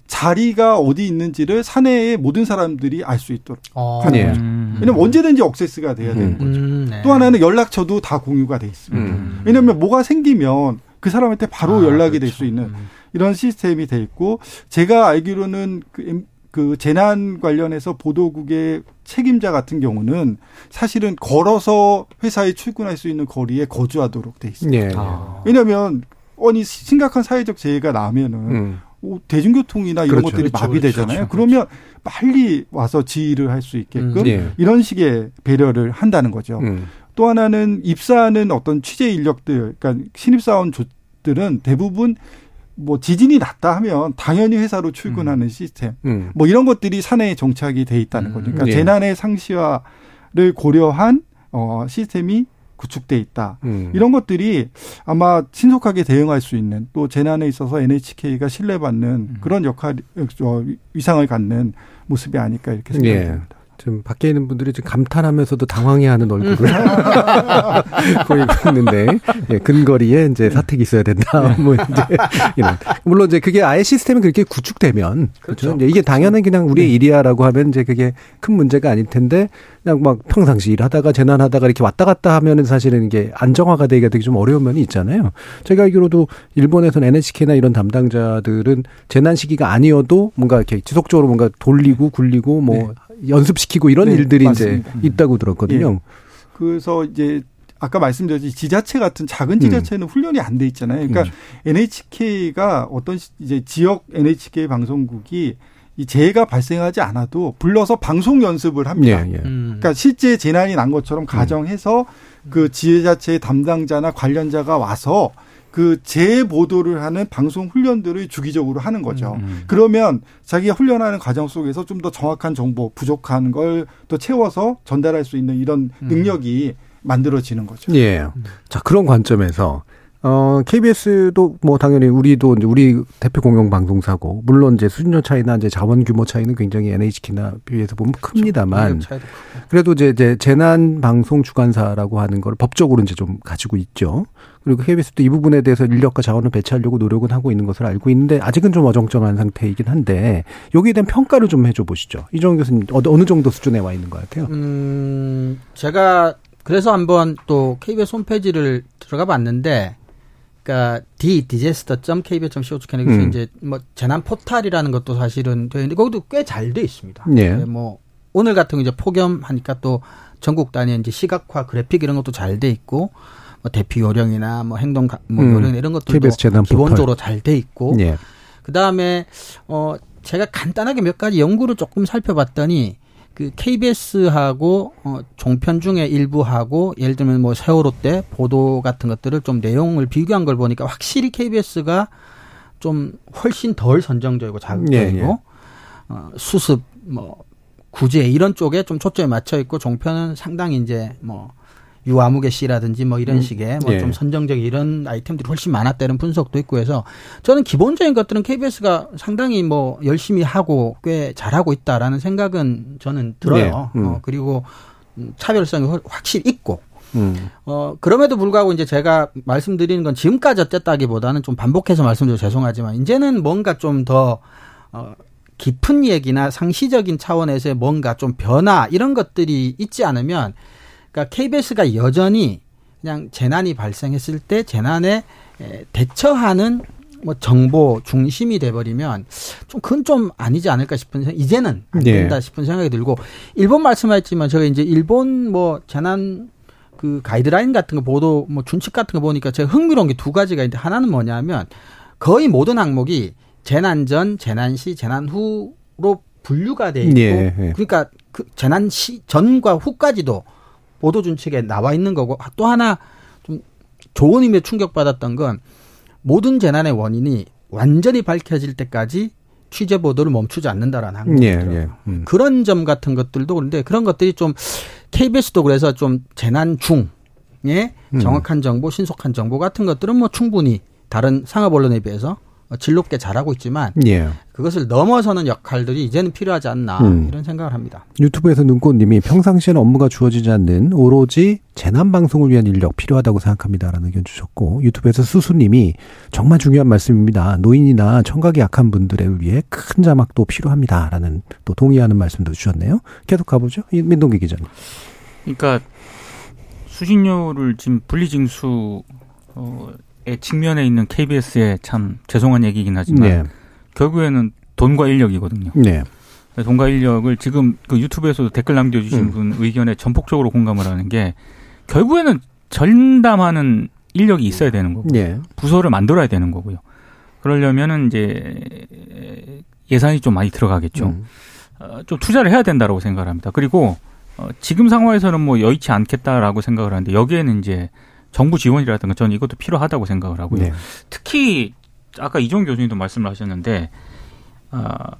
Speaker 6: 자리가 어디 있는지를 사내의 모든 사람들이 알 수 있도록 어. 하는 거죠. 음. 왜냐면 언제든지 억세스가 돼야 되는 음. 거죠. 음, 네. 또 하나는 연락처도 다 공유가 돼 있습니다. 음. 왜냐하면 뭐가 생기면 그 사람한테 바로 아, 연락이 그렇죠. 될수 있는 음. 이런 시스템이 돼 있고 제가 알기로는 그, 그 재난 관련해서 보도국의 책임자 같은 경우는 사실은 걸어서 회사에 출근할 수 있는 거리에 거주하도록 돼 있습니다. 네. 아. 왜냐하면 아니 심각한 사회적 재해가 나면은 음. 대중교통이나 이런 그렇죠. 것들이 그렇죠. 마비되잖아요. 그렇죠. 그러면 빨리 와서 지휘를 할 수 있게끔 음. 네. 이런 식의 배려를 한다는 거죠. 음. 또 하나는 입사하는 어떤 취재 인력들, 그러니까 신입사원들은 대부분 뭐 지진이 났다 하면 당연히 회사로 출근하는 음. 시스템, 음. 뭐 이런 것들이 사내에 정착이 돼 있다는 거죠. 그러니까 네. 재난의 상시화를 고려한 어 시스템이 구축돼 있다. 음. 이런 것들이 아마 신속하게 대응할 수 있는 또 재난에 있어서 NHK가 신뢰받는 음. 그런 역할, 어, 위상을 갖는 모습이 아닐까 이렇게 생각합니다. 예.
Speaker 2: 좀 밖에 있는 분들이 좀 감탄하면서도 당황해하는 얼굴을 [LAUGHS] 보이고 있는데 예, 근거리에 이제 사택이 있어야 된다. 뭐 이제 이런 물론 이제 그게 아예 시스템이 그렇게 구축되면 그렇죠. 그렇죠? 이게 당연한 그냥 우리의 네. 일이야라고 하면 이제 그게 큰 문제가 아닐 텐데 그냥 막 평상시 일하다가 재난하다가 이렇게 왔다 갔다 하면은 사실은 이게 안정화가 되기가 되게 좀 어려운 면이 있잖아요. 제가 알기로도 일본에서는 NHK나 이런 담당자들은 재난 시기가 아니어도 뭔가 이렇게 지속적으로 뭔가 돌리고 굴리고 뭐 네. 연습시키고 이런 네, 일들이 맞습니다. 이제 있다고 들었거든요. 예.
Speaker 6: 그래서 이제 아까 말씀드렸듯이 지자체 같은 작은 음. 지자체는 음. 훈련이 안 돼 있잖아요. 그러니까 음. NHK가 어떤 이제 지역 NHK 방송국이 이 재해가 발생하지 않아도 불러서 방송 연습을 합니다. 예, 예. 음. 그러니까 실제 재난이 난 것처럼 가정해서 그 지자체의 담당자나 관련자가 와서 그 재보도를 하는 방송 훈련들을 주기적으로 하는 거죠. 음. 음. 그러면 자기가 훈련하는 과정 속에서 좀 더 정확한 정보, 부족한 걸 또 채워서 전달할 수 있는 이런 음. 능력이 음. 만들어지는 거죠.
Speaker 2: 예. 자, 그런 관점에서 어, KBS도 뭐 당연히 우리도 이제 우리 대표 공영 방송사고 물론 이제 수준료 차이나 이제 자원 규모 차이는 굉장히 NHK나 비해서 보면. 큽니다만 그렇죠. 그래도 이제, 이제 재난 방송 주관사라고 하는 걸 법적으로 이제 좀 가지고 있죠. 그리고 KBS도 이 부분에 대해서 인력과 자원을 배치하려고 노력은 하고 있는 것을 알고 있는데 아직은 좀 어정쩡한 상태이긴 한데 여기에 대한 평가를 좀 해줘 보시죠. 이정 교수님 어느 정도 수준에 와 있는 것 같아요?
Speaker 7: 음, 제가 그래서 한번 또 KBS 홈페이지를 들어가 봤는데 그러니까 d disaster.kbs.co.kr 음. 이제 뭐 재난 포탈이라는 것도 사실은 돼 있는데 거기도 꽤 잘 돼 있습니다. 네. 뭐 오늘 같은 거 이제 폭염하니까 또 전국 단위 이제 시각화 그래픽 이런 것도 잘 돼 있고 뭐 대피 요령이나 뭐 행동 뭐 음. 요령 이런 것들도 기본적으로 잘 돼 있고 네. 그다음에 어 제가 간단하게 몇 가지 연구를 조금 살펴봤더니 그 KBS하고 어, 종편 중에 일부하고 예를 들면 뭐 세월호 때 보도 같은 것들을 좀 내용을 비교한 걸 보니까 확실히 KBS가 좀 훨씬 덜 선정적이고 자극적이고 예, 예. 어, 수습 뭐 구제 이런 쪽에 좀 초점이 맞춰 있고 종편은 상당히 이제 뭐 유아무개 씨라든지 뭐 이런 음. 식의 뭐좀 예. 선정적인 이런 아이템들이 훨씬 많았다는 분석도 있고 해서 저는 기본적인 것들은 KBS가 상당히 뭐 열심히 하고 꽤 잘하고 있다라는 생각은 저는 들어요. 예. 음. 어, 그리고 차별성이 확실히 있고 음. 어, 그럼에도 불구하고 이제 제가 말씀드리는 건 지금까지 어쨌다기보다는 좀 반복해서 말씀드려 죄송하지만 이제는 뭔가 좀 더, 어, 깊은 얘기나 상시적인 차원에서의 뭔가 좀 변화 이런 것들이 있지 않으면 그러니까 KBS가 여전히 그냥 재난이 발생했을 때 재난에 대처하는 뭐 정보 중심이 돼버리면 좀 그건 좀 아니지 않을까 싶은 생각 이제는 안 네. 된다 네. 싶은 생각이 들고 일본 말씀하셨지만 제가 이제 일본 뭐 재난 그 가이드라인 같은 거 보도 뭐 준칙 같은 거 보니까 제가 흥미로운 게 두 가지가 있는데 하나는 뭐냐면 거의 모든 항목이 재난 전, 재난 시, 재난 후로 분류가 돼 있고 네. 그러니까 그 재난 시 전과 후까지도 보도준 측에 나와 있는 거고 또 하나 좀 좋은 의미에 충격받았던 건 모든 재난의 원인이 완전히 밝혀질 때까지 취재 보도를 멈추지 않는다라는 항목이죠. 예, 예. 음. 그런 점 같은 것들도 그런데 그런 것들이 좀 KBS도 그래서 좀 재난 중에 음. 정확한 정보, 신속한 정보 같은 것들은 뭐 충분히 다른 상업 언론에 비해서 진롭게 잘하고 있지만 예. 그것을 넘어서는 역할들이 이제는 필요하지 않나 음. 이런 생각을 합니다.
Speaker 2: 유튜브에서 눈꽃님이 평상시에는 업무가 주어지지 않는 오로지 재난 방송을 위한 인력 필요하다고 생각합니다라는 의견 주셨고 유튜브에서 수수님이 정말 중요한 말씀입니다. 노인이나 청각이 약한 분들을 위해 큰 자막도 필요합니다라는 또 동의하는 말씀도 주셨네요. 계속 가보죠. 민동기 기자님.
Speaker 5: 그러니까 수신료를 지금 분리징수 어, 측면에 있는 KBS의 참 죄송한 얘기긴 하지만 네. 결국에는 돈과 인력이거든요. 네. 돈과 인력을 지금 그 유튜브에서도 댓글 남겨주신 음. 분 의견에 전폭적으로 공감을 하는 게 결국에는 전담하는 인력이 있어야 되는 거고 네. 부서를 만들어야 되는 거고요. 그러려면은 이제 예산이 좀 많이 들어가겠죠. 음. 어, 좀 투자를 해야 된다라고 생각을 합니다. 그리고 어, 지금 상황에서는 뭐 여의치 않겠다라고 생각을 하는데 여기에는 이제 정부 지원이라든가 저는 이것도 필요하다고 생각을 하고요. 네. 특히 아까 이종 교수님도 말씀을 하셨는데 아,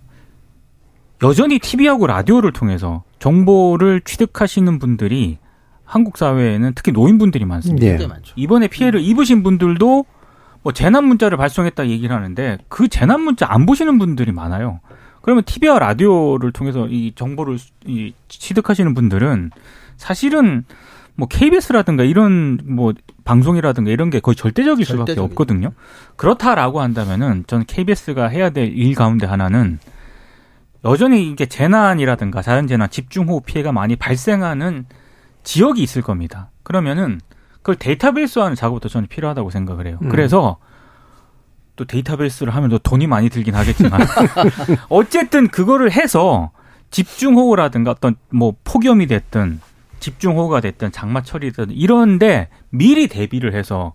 Speaker 5: 여전히 TV하고 라디오를 통해서 정보를 취득하시는 분들이 한국 사회에는 특히 노인분들이 많습니다. 네. 이번에 피해를 입으신 분들도 뭐 재난 문자를 발송했다 얘기를 하는데 그 재난 문자 안 보시는 분들이 많아요. 그러면 TV와 라디오를 통해서 이 정보를 이 취득하시는 분들은 사실은 뭐 KBS라든가 이런 뭐 방송이라든가 이런 게 거의 절대적일 수밖에 절대적이죠. 없거든요. 그렇다라고 한다면은 저는 KBS가 해야 될 일 가운데 하나는 여전히 이게 재난이라든가 자연재난, 집중호우 피해가 많이 발생하는 지역이 있을 겁니다. 그러면은 그걸 데이터베이스화하는 작업도 저는 필요하다고 생각을 해요. 음. 그래서 또 데이터베이스를 하면 또 돈이 많이 들긴 하겠지만 [LAUGHS] [LAUGHS] 어쨌든 그거를 해서 집중호우라든가 어떤 뭐 폭염이 됐든 집중호우가 됐든 장마철이든 이런데 미리 대비를 해서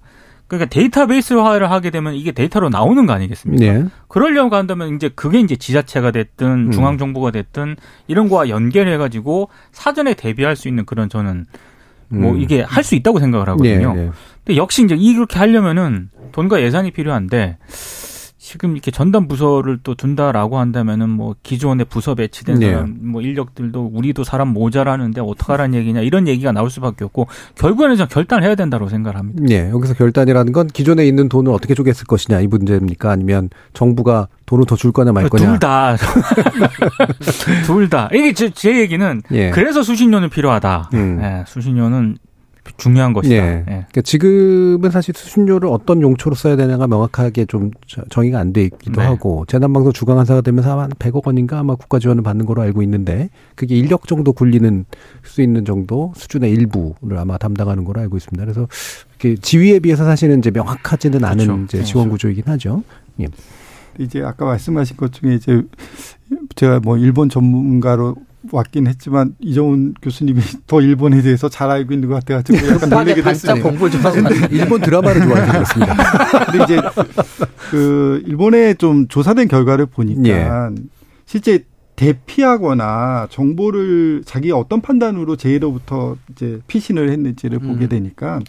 Speaker 5: 그러니까 데이터베이스화를 하게 되면 이게 데이터로 나오는 거 아니겠습니까? 네. 그러려고 한다면 이제 그게 이제 지자체가 됐든 음. 중앙정부가 됐든 이런 거와 연결해 가지고 사전에 대비할 수 있는 그런 저는 뭐 음. 이게 할 수 있다고 생각을 하거든요. 네, 네. 근데 역시 이제 이렇게 하려면은 돈과 예산이 필요한데 지금 이렇게 전담 부서를 또 둔다라고 한다면은 뭐 기존의 부서 배치된 네. 사람 뭐 인력들도 우리도 사람 모자라는데 어떡하라는 얘기냐 이런 얘기가 나올 수밖에 없고 결국에는 좀 결단을 해야 된다고 생각을 합니다.
Speaker 2: 네, 여기서 결단이라는 건 기존에 있는 돈을 어떻게 쪼갰을 것이냐 이 문제입니까? 아니면 정부가 돈을 더 줄 거냐 말 거냐?
Speaker 5: 둘 다. [LAUGHS] 둘 다. 이게 제, 제 얘기는 예. 그래서 수신료는 필요하다. 음. 네, 수신료는 중요한 것이다. 예. 예.
Speaker 2: 그러니까 지금은 사실 수신료를 어떤 용초로 써야 되냐가 명확하게 좀 정의가 안 돼 있기도 네. 하고 재난방송 주관한사가 되면서 한 100억 원인가 아마 국가 지원을 받는 거로 알고 있는데 그게 인력 정도 굴리는 수 있는 정도 수준의 일부를 아마 담당하는 거로 알고 있습니다. 그래서 지위에 비해서 사실은 이제 명확하지는 않은 그렇죠. 이제 지원 구조이긴 하죠. 예.
Speaker 6: 이제 아까 말씀하신 것 중에 이제 제가 뭐 일본 전문가로 왔긴 했지만 이정훈 교수님이 [LAUGHS] 더 일본에 대해서 잘 알고 있는 것 같아가지고 약간.
Speaker 7: 공부 좀 하고
Speaker 2: 일본 드라마를 좋아하는 것 같습니다. [LAUGHS]
Speaker 6: 근데 이제 그 일본에 좀 조사된 결과를 보니까 예. 실제 대피하거나 정보를 자기가 어떤 판단으로 제로부터 이제 피신을 했는지를 음. 보게 되니까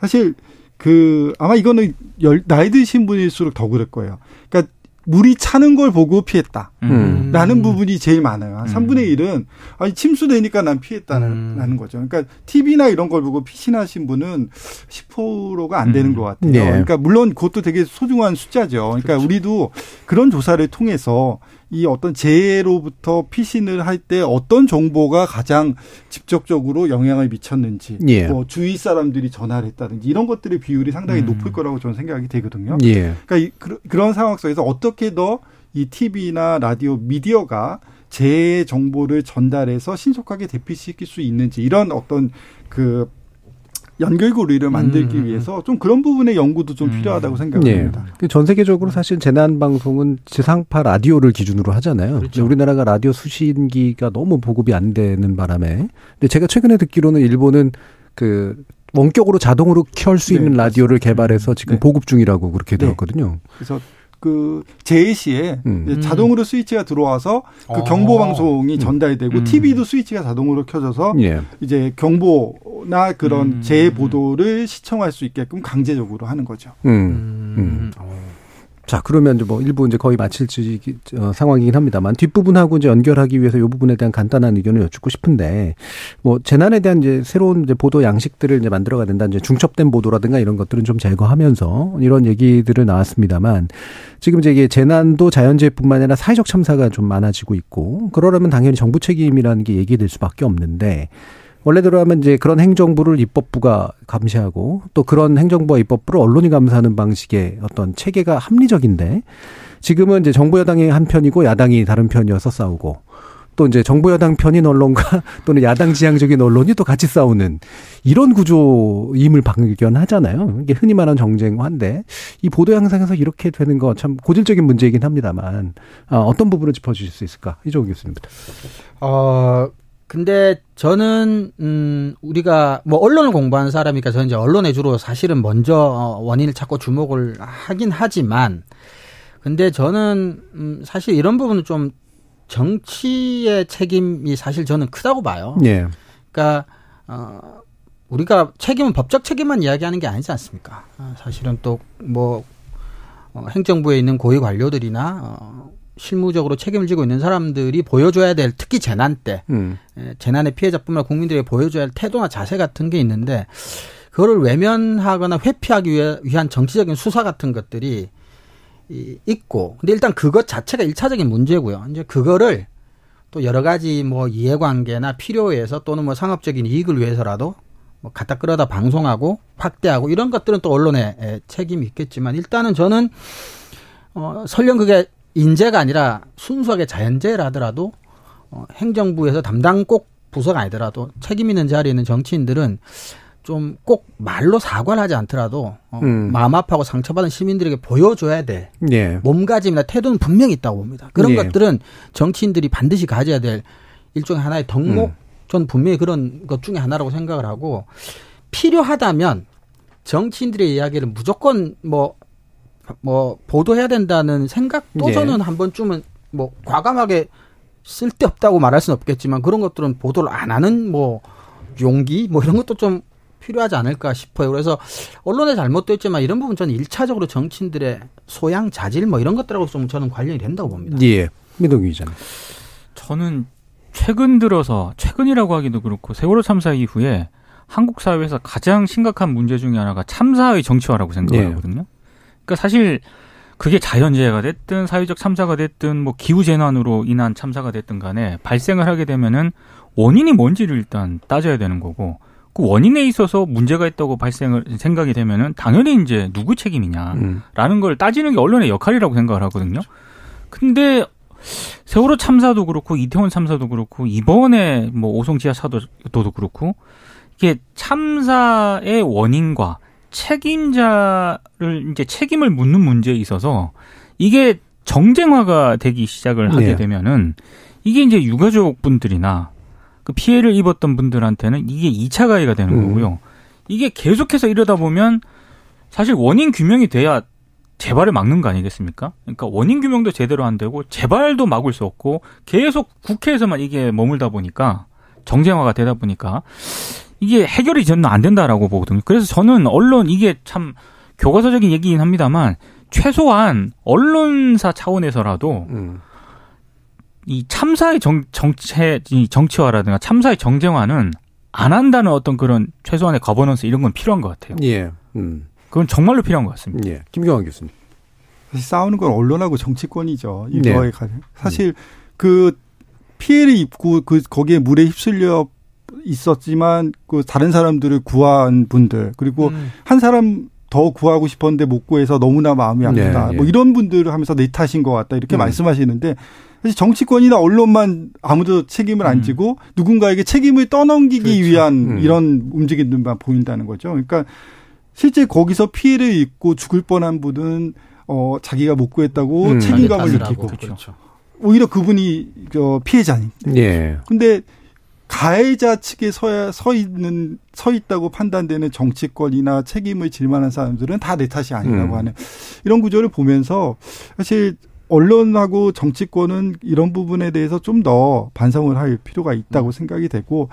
Speaker 6: 사실 그 아마 이거는 열, 나이 드신 분일수록 더 그럴 거예요. 그러니까 물이 차는 걸 보고 피했다. 음. 라는 부분이 제일 많아요. 한 3분의 1은 아니 침수되니까 난 피했다는 음. 거죠. 그러니까 TV나 이런 걸 보고 피신하신 분은 10%가 안 되는 음. 것 같아요. 네. 그러니까 물론 그것도 되게 소중한 숫자죠. 그러니까 그렇죠. 우리도 그런 조사를 통해서 이 어떤 재해로부터 피신을 할 때 어떤 정보가 가장 직접적으로 영향을 미쳤는지, 예. 뭐 주위 사람들이 전화를 했다든지 이런 것들의 비율이 상당히 음. 높을 거라고 저는 생각이 되거든요. 예. 그러니까 이, 그, 그런 상황 속에서 어떻게 더 이 TV나 라디오 미디어가 재 정보를 전달해서 신속하게 대피시킬 수 있는지 이런 어떤 그 연결고리를 만들기 음. 위해서 좀 그런 부분의 연구도 좀 음. 필요하다고 생각합니다.
Speaker 2: 네. 전 세계적으로 사실 재난 방송은 지상파 라디오를 기준으로 하잖아요. 그렇죠. 우리나라가 라디오 수신기가 너무 보급이 안 되는 바람에 근데 제가 최근에 듣기로는 일본은 그 원격으로 자동으로 켤 수 있는 네, 라디오를 개발해서 지금 네. 보급 중이라고 그렇게 네. 들었거든요.
Speaker 6: 그래서 그 제시에 음. 자동으로 스위치가 들어와서 그 어. 경보 방송이 음. 전달되고 음. TV도 스위치가 자동으로 켜져서 예. 이제 경보나 그런 음. 재해 보도를 시청할 수 있게끔 강제적으로 하는 거죠. 음.
Speaker 2: 자, 그러면 이제 뭐 일부 이제 거의 마칠 어, 상황이긴 합니다만 뒷부분하고 이제 연결하기 위해서 이 부분에 대한 간단한 의견을 여쭙고 싶은데 뭐 재난에 대한 이제 새로운 이제 보도 양식들을 이제 만들어가야 된다. 이제 중첩된 보도라든가 이런 것들은 좀 제거하면서 이런 얘기들을 나왔습니다만 지금 이제 이게 재난도 자연재해뿐만 아니라 사회적 참사가 좀 많아지고 있고 그러려면 당연히 정부 책임이라는 게 얘기될 수밖에 없는데 원래대로 하면 이제 그런 행정부를 입법부가 감시하고 또 그런 행정부와 입법부를 언론이 감사하는 방식의 어떤 체계가 합리적인데 지금은 이제 정부 여당이 한 편이고 야당이 다른 편이어서 싸우고 또 이제 정부 여당 편인 언론과 [LAUGHS] 또는 야당 지향적인 언론이 또 같이 싸우는 이런 구조임을 발견하잖아요. 이게 흔히 말하는 정쟁화인데 이 보도 양상에서 이렇게 되는 거 참 고질적인 문제이긴 합니다만 아, 어떤 부분을 짚어주실 수 있을까 이종우 교수님부터. 어
Speaker 7: 근데 저는 음 우리가 뭐 언론을 공부하는 사람이니까 저는 이제 언론에 주로 사실은 먼저 어, 원인을 찾고 주목을 하긴 하지만 근데 저는 음 사실 이런 부분은 좀 정치의 책임이 사실 저는 크다고 봐요. 예. 그러니까 어 우리가 책임은 법적 책임만 이야기하는 게 아니지 않습니까? 어, 사실은 또뭐 어, 행정부에 있는 고위 관료들이나 어, 실무적으로 책임을 지고 있는 사람들이 보여줘야 될 특히 재난 때 음. 재난의 피해자뿐만 아니라 국민들에게 보여줘야 할 태도나 자세 같은 게 있는데 그거를 외면하거나 회피하기 위한 정치적인 수사 같은 것들이 있고 근데 일단 그것 자체가 일차적인 문제고요. 이제 그거를 또 여러 가지 뭐 이해관계나 필요에서 또는 뭐 상업적인 이익을 위해서라도 뭐 갖다 끌어다 방송하고 확대하고 이런 것들은 또 언론의 책임이 있겠지만 일단은 저는 어 설령 그게 인재가 아니라 순수하게 자연재해라더라도 어, 행정부에서 담당 꼭 부서가 아니더라도 책임 있는 자리에 있는 정치인들은 좀 꼭 말로 사과를 하지 않더라도 어, 음. 마음 아파하고 상처받은 시민들에게 보여줘야 될 예. 몸가짐이나 태도는 분명히 있다고 봅니다. 그런 예. 것들은 정치인들이 반드시 가져야 될 일종의 하나의 덕목 음. 전 분명히 그런 것 중에 하나라고 생각을 하고 필요하다면 정치인들의 이야기를 무조건 뭐 뭐 보도해야 된다는 생각도 예. 저는 한 번쯤은 뭐 과감하게 쓸데없다고 말할 수는 없겠지만 그런 것들은 보도를 안 하는 뭐 용기 뭐 이런 것도 좀 필요하지 않을까 싶어요. 그래서 언론의 잘못도 있지만 이런 부분 저는 일차적으로 정치인들의 소양, 자질 뭐 이런 것들하고 좀 저는 관련이 된다고 봅니다.
Speaker 2: 예. 민동 기자는.
Speaker 5: 저는 최근 들어서 최근이라고 하기도 그렇고 세월호 참사 이후에 한국 사회에서 가장 심각한 문제 중에 하나가 참사의 정치화라고 생각하거든요. 예. 그러니까 사실 그게 자연재해가 됐든 사회적 참사가 됐든 뭐 기후 재난으로 인한 참사가 됐든 간에 발생을 하게 되면은 원인이 뭔지를 일단 따져야 되는 거고 그 원인에 있어서 문제가 있다고 발생을 생각이 되면은 당연히 이제 누구 책임이냐라는 음. 걸 따지는 게 언론의 역할이라고 생각을 하거든요. 근데 세월호 참사도 그렇고 이태원 참사도 그렇고 이번에 뭐 오송 지하 사도도 그렇고 이게 참사의 원인과 책임자를 이제 책임을 묻는 문제에 있어서 이게 정쟁화가 되기 시작을 하게 네. 되면은 이게 이제 유가족 분들이나 그 피해를 입었던 분들한테는 이게 2차 가해가 되는 음. 거고요. 이게 계속해서 이러다 보면 사실 원인 규명이 돼야 재발을 막는 거 아니겠습니까? 그러니까 원인 규명도 제대로 안 되고 재발도 막을 수 없고 계속 국회에서만 이게 머물다 보니까 정쟁화가 되다 보니까 이게 해결이 저는 안 된다라고 보거든요. 그래서 저는 언론 이게 참 교과서적인 얘기긴 합니다만 최소한 언론사 차원에서라도 음. 이 참사의 정, 정체, 정치화라든가 참사의 정쟁화는 안 한다는 어떤 그런 최소한의 거버넌스 이런 건 필요한 것 같아요.
Speaker 2: 예. 음.
Speaker 5: 그건 정말로 필요한 것 같습니다.
Speaker 2: 예. 김경환 교수님.
Speaker 6: 사실 싸우는 건 언론하고 정치권이죠. 이거에 네. 사실 그 피해를 입고 그 거기에 물에 휩쓸려 있었지만 그 다른 사람들을 구한 분들 그리고 음. 한 사람 더 구하고 싶었는데 못 구해서 너무나 마음이 아프다. 네, 뭐 예. 이런 분들을 하면서 내 탓인 것 같다 이렇게 음. 말씀하시는데 사실 정치권이나 언론만 아무도 책임을 안 음. 지고 음. 누군가에게 책임을 떠넘기기 그렇죠. 위한 음. 이런 움직임들만 보인다는 거죠. 그러니까 실제 거기서 피해를 입고 죽을 뻔한 분은 어 자기가 못 구했다고 음. 책임감을 느끼고 그렇죠. 오히려 그분이 저 피해자니. 예. 근데 가해자 측에 서야 서 있는 서 있다고 판단되는 정치권이나 책임을 질 만한 사람들은 다 내 탓이 아니라고 음. 하는 이런 구조를 보면서 사실 언론하고 정치권은 이런 부분에 대해서 좀 더 반성을 할 필요가 있다고 음. 생각이 되고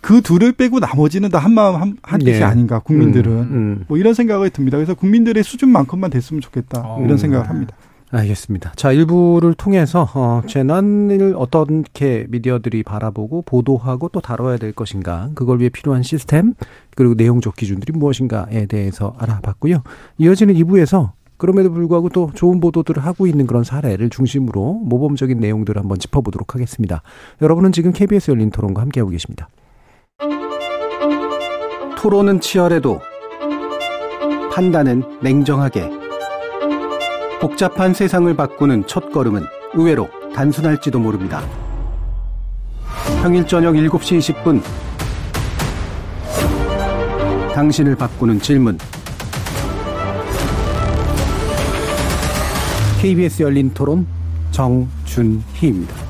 Speaker 6: 그 둘을 빼고 나머지는 다 한마음 한, 한 뜻이 네. 아닌가 국민들은 음, 음. 뭐 이런 생각이 듭니다. 그래서 국민들의 수준만큼만 됐으면 좋겠다 어. 이런 생각을 합니다.
Speaker 2: 알겠습니다. 자, 일부를 통해서 어, 재난을 어떻게 미디어들이 바라보고 보도하고 또 다뤄야 될 것인가, 그걸 위해 필요한 시스템 그리고 내용적 기준들이 무엇인가에 대해서 알아봤고요. 이어지는 2부에서 그럼에도 불구하고 또 좋은 보도들을 하고 있는 그런 사례를 중심으로 모범적인 내용들을 한번 짚어보도록 하겠습니다. 여러분은 지금 KBS 열린 토론과 함께하고 계십니다. 토론은 치열해도 판단은 냉정하게 복잡한 세상을 바꾸는 첫 걸음은 의외로 단순할지도 모릅니다. 평일 저녁 7시 20분 당신을 바꾸는 질문 KBS 열린 토론 정준희입니다.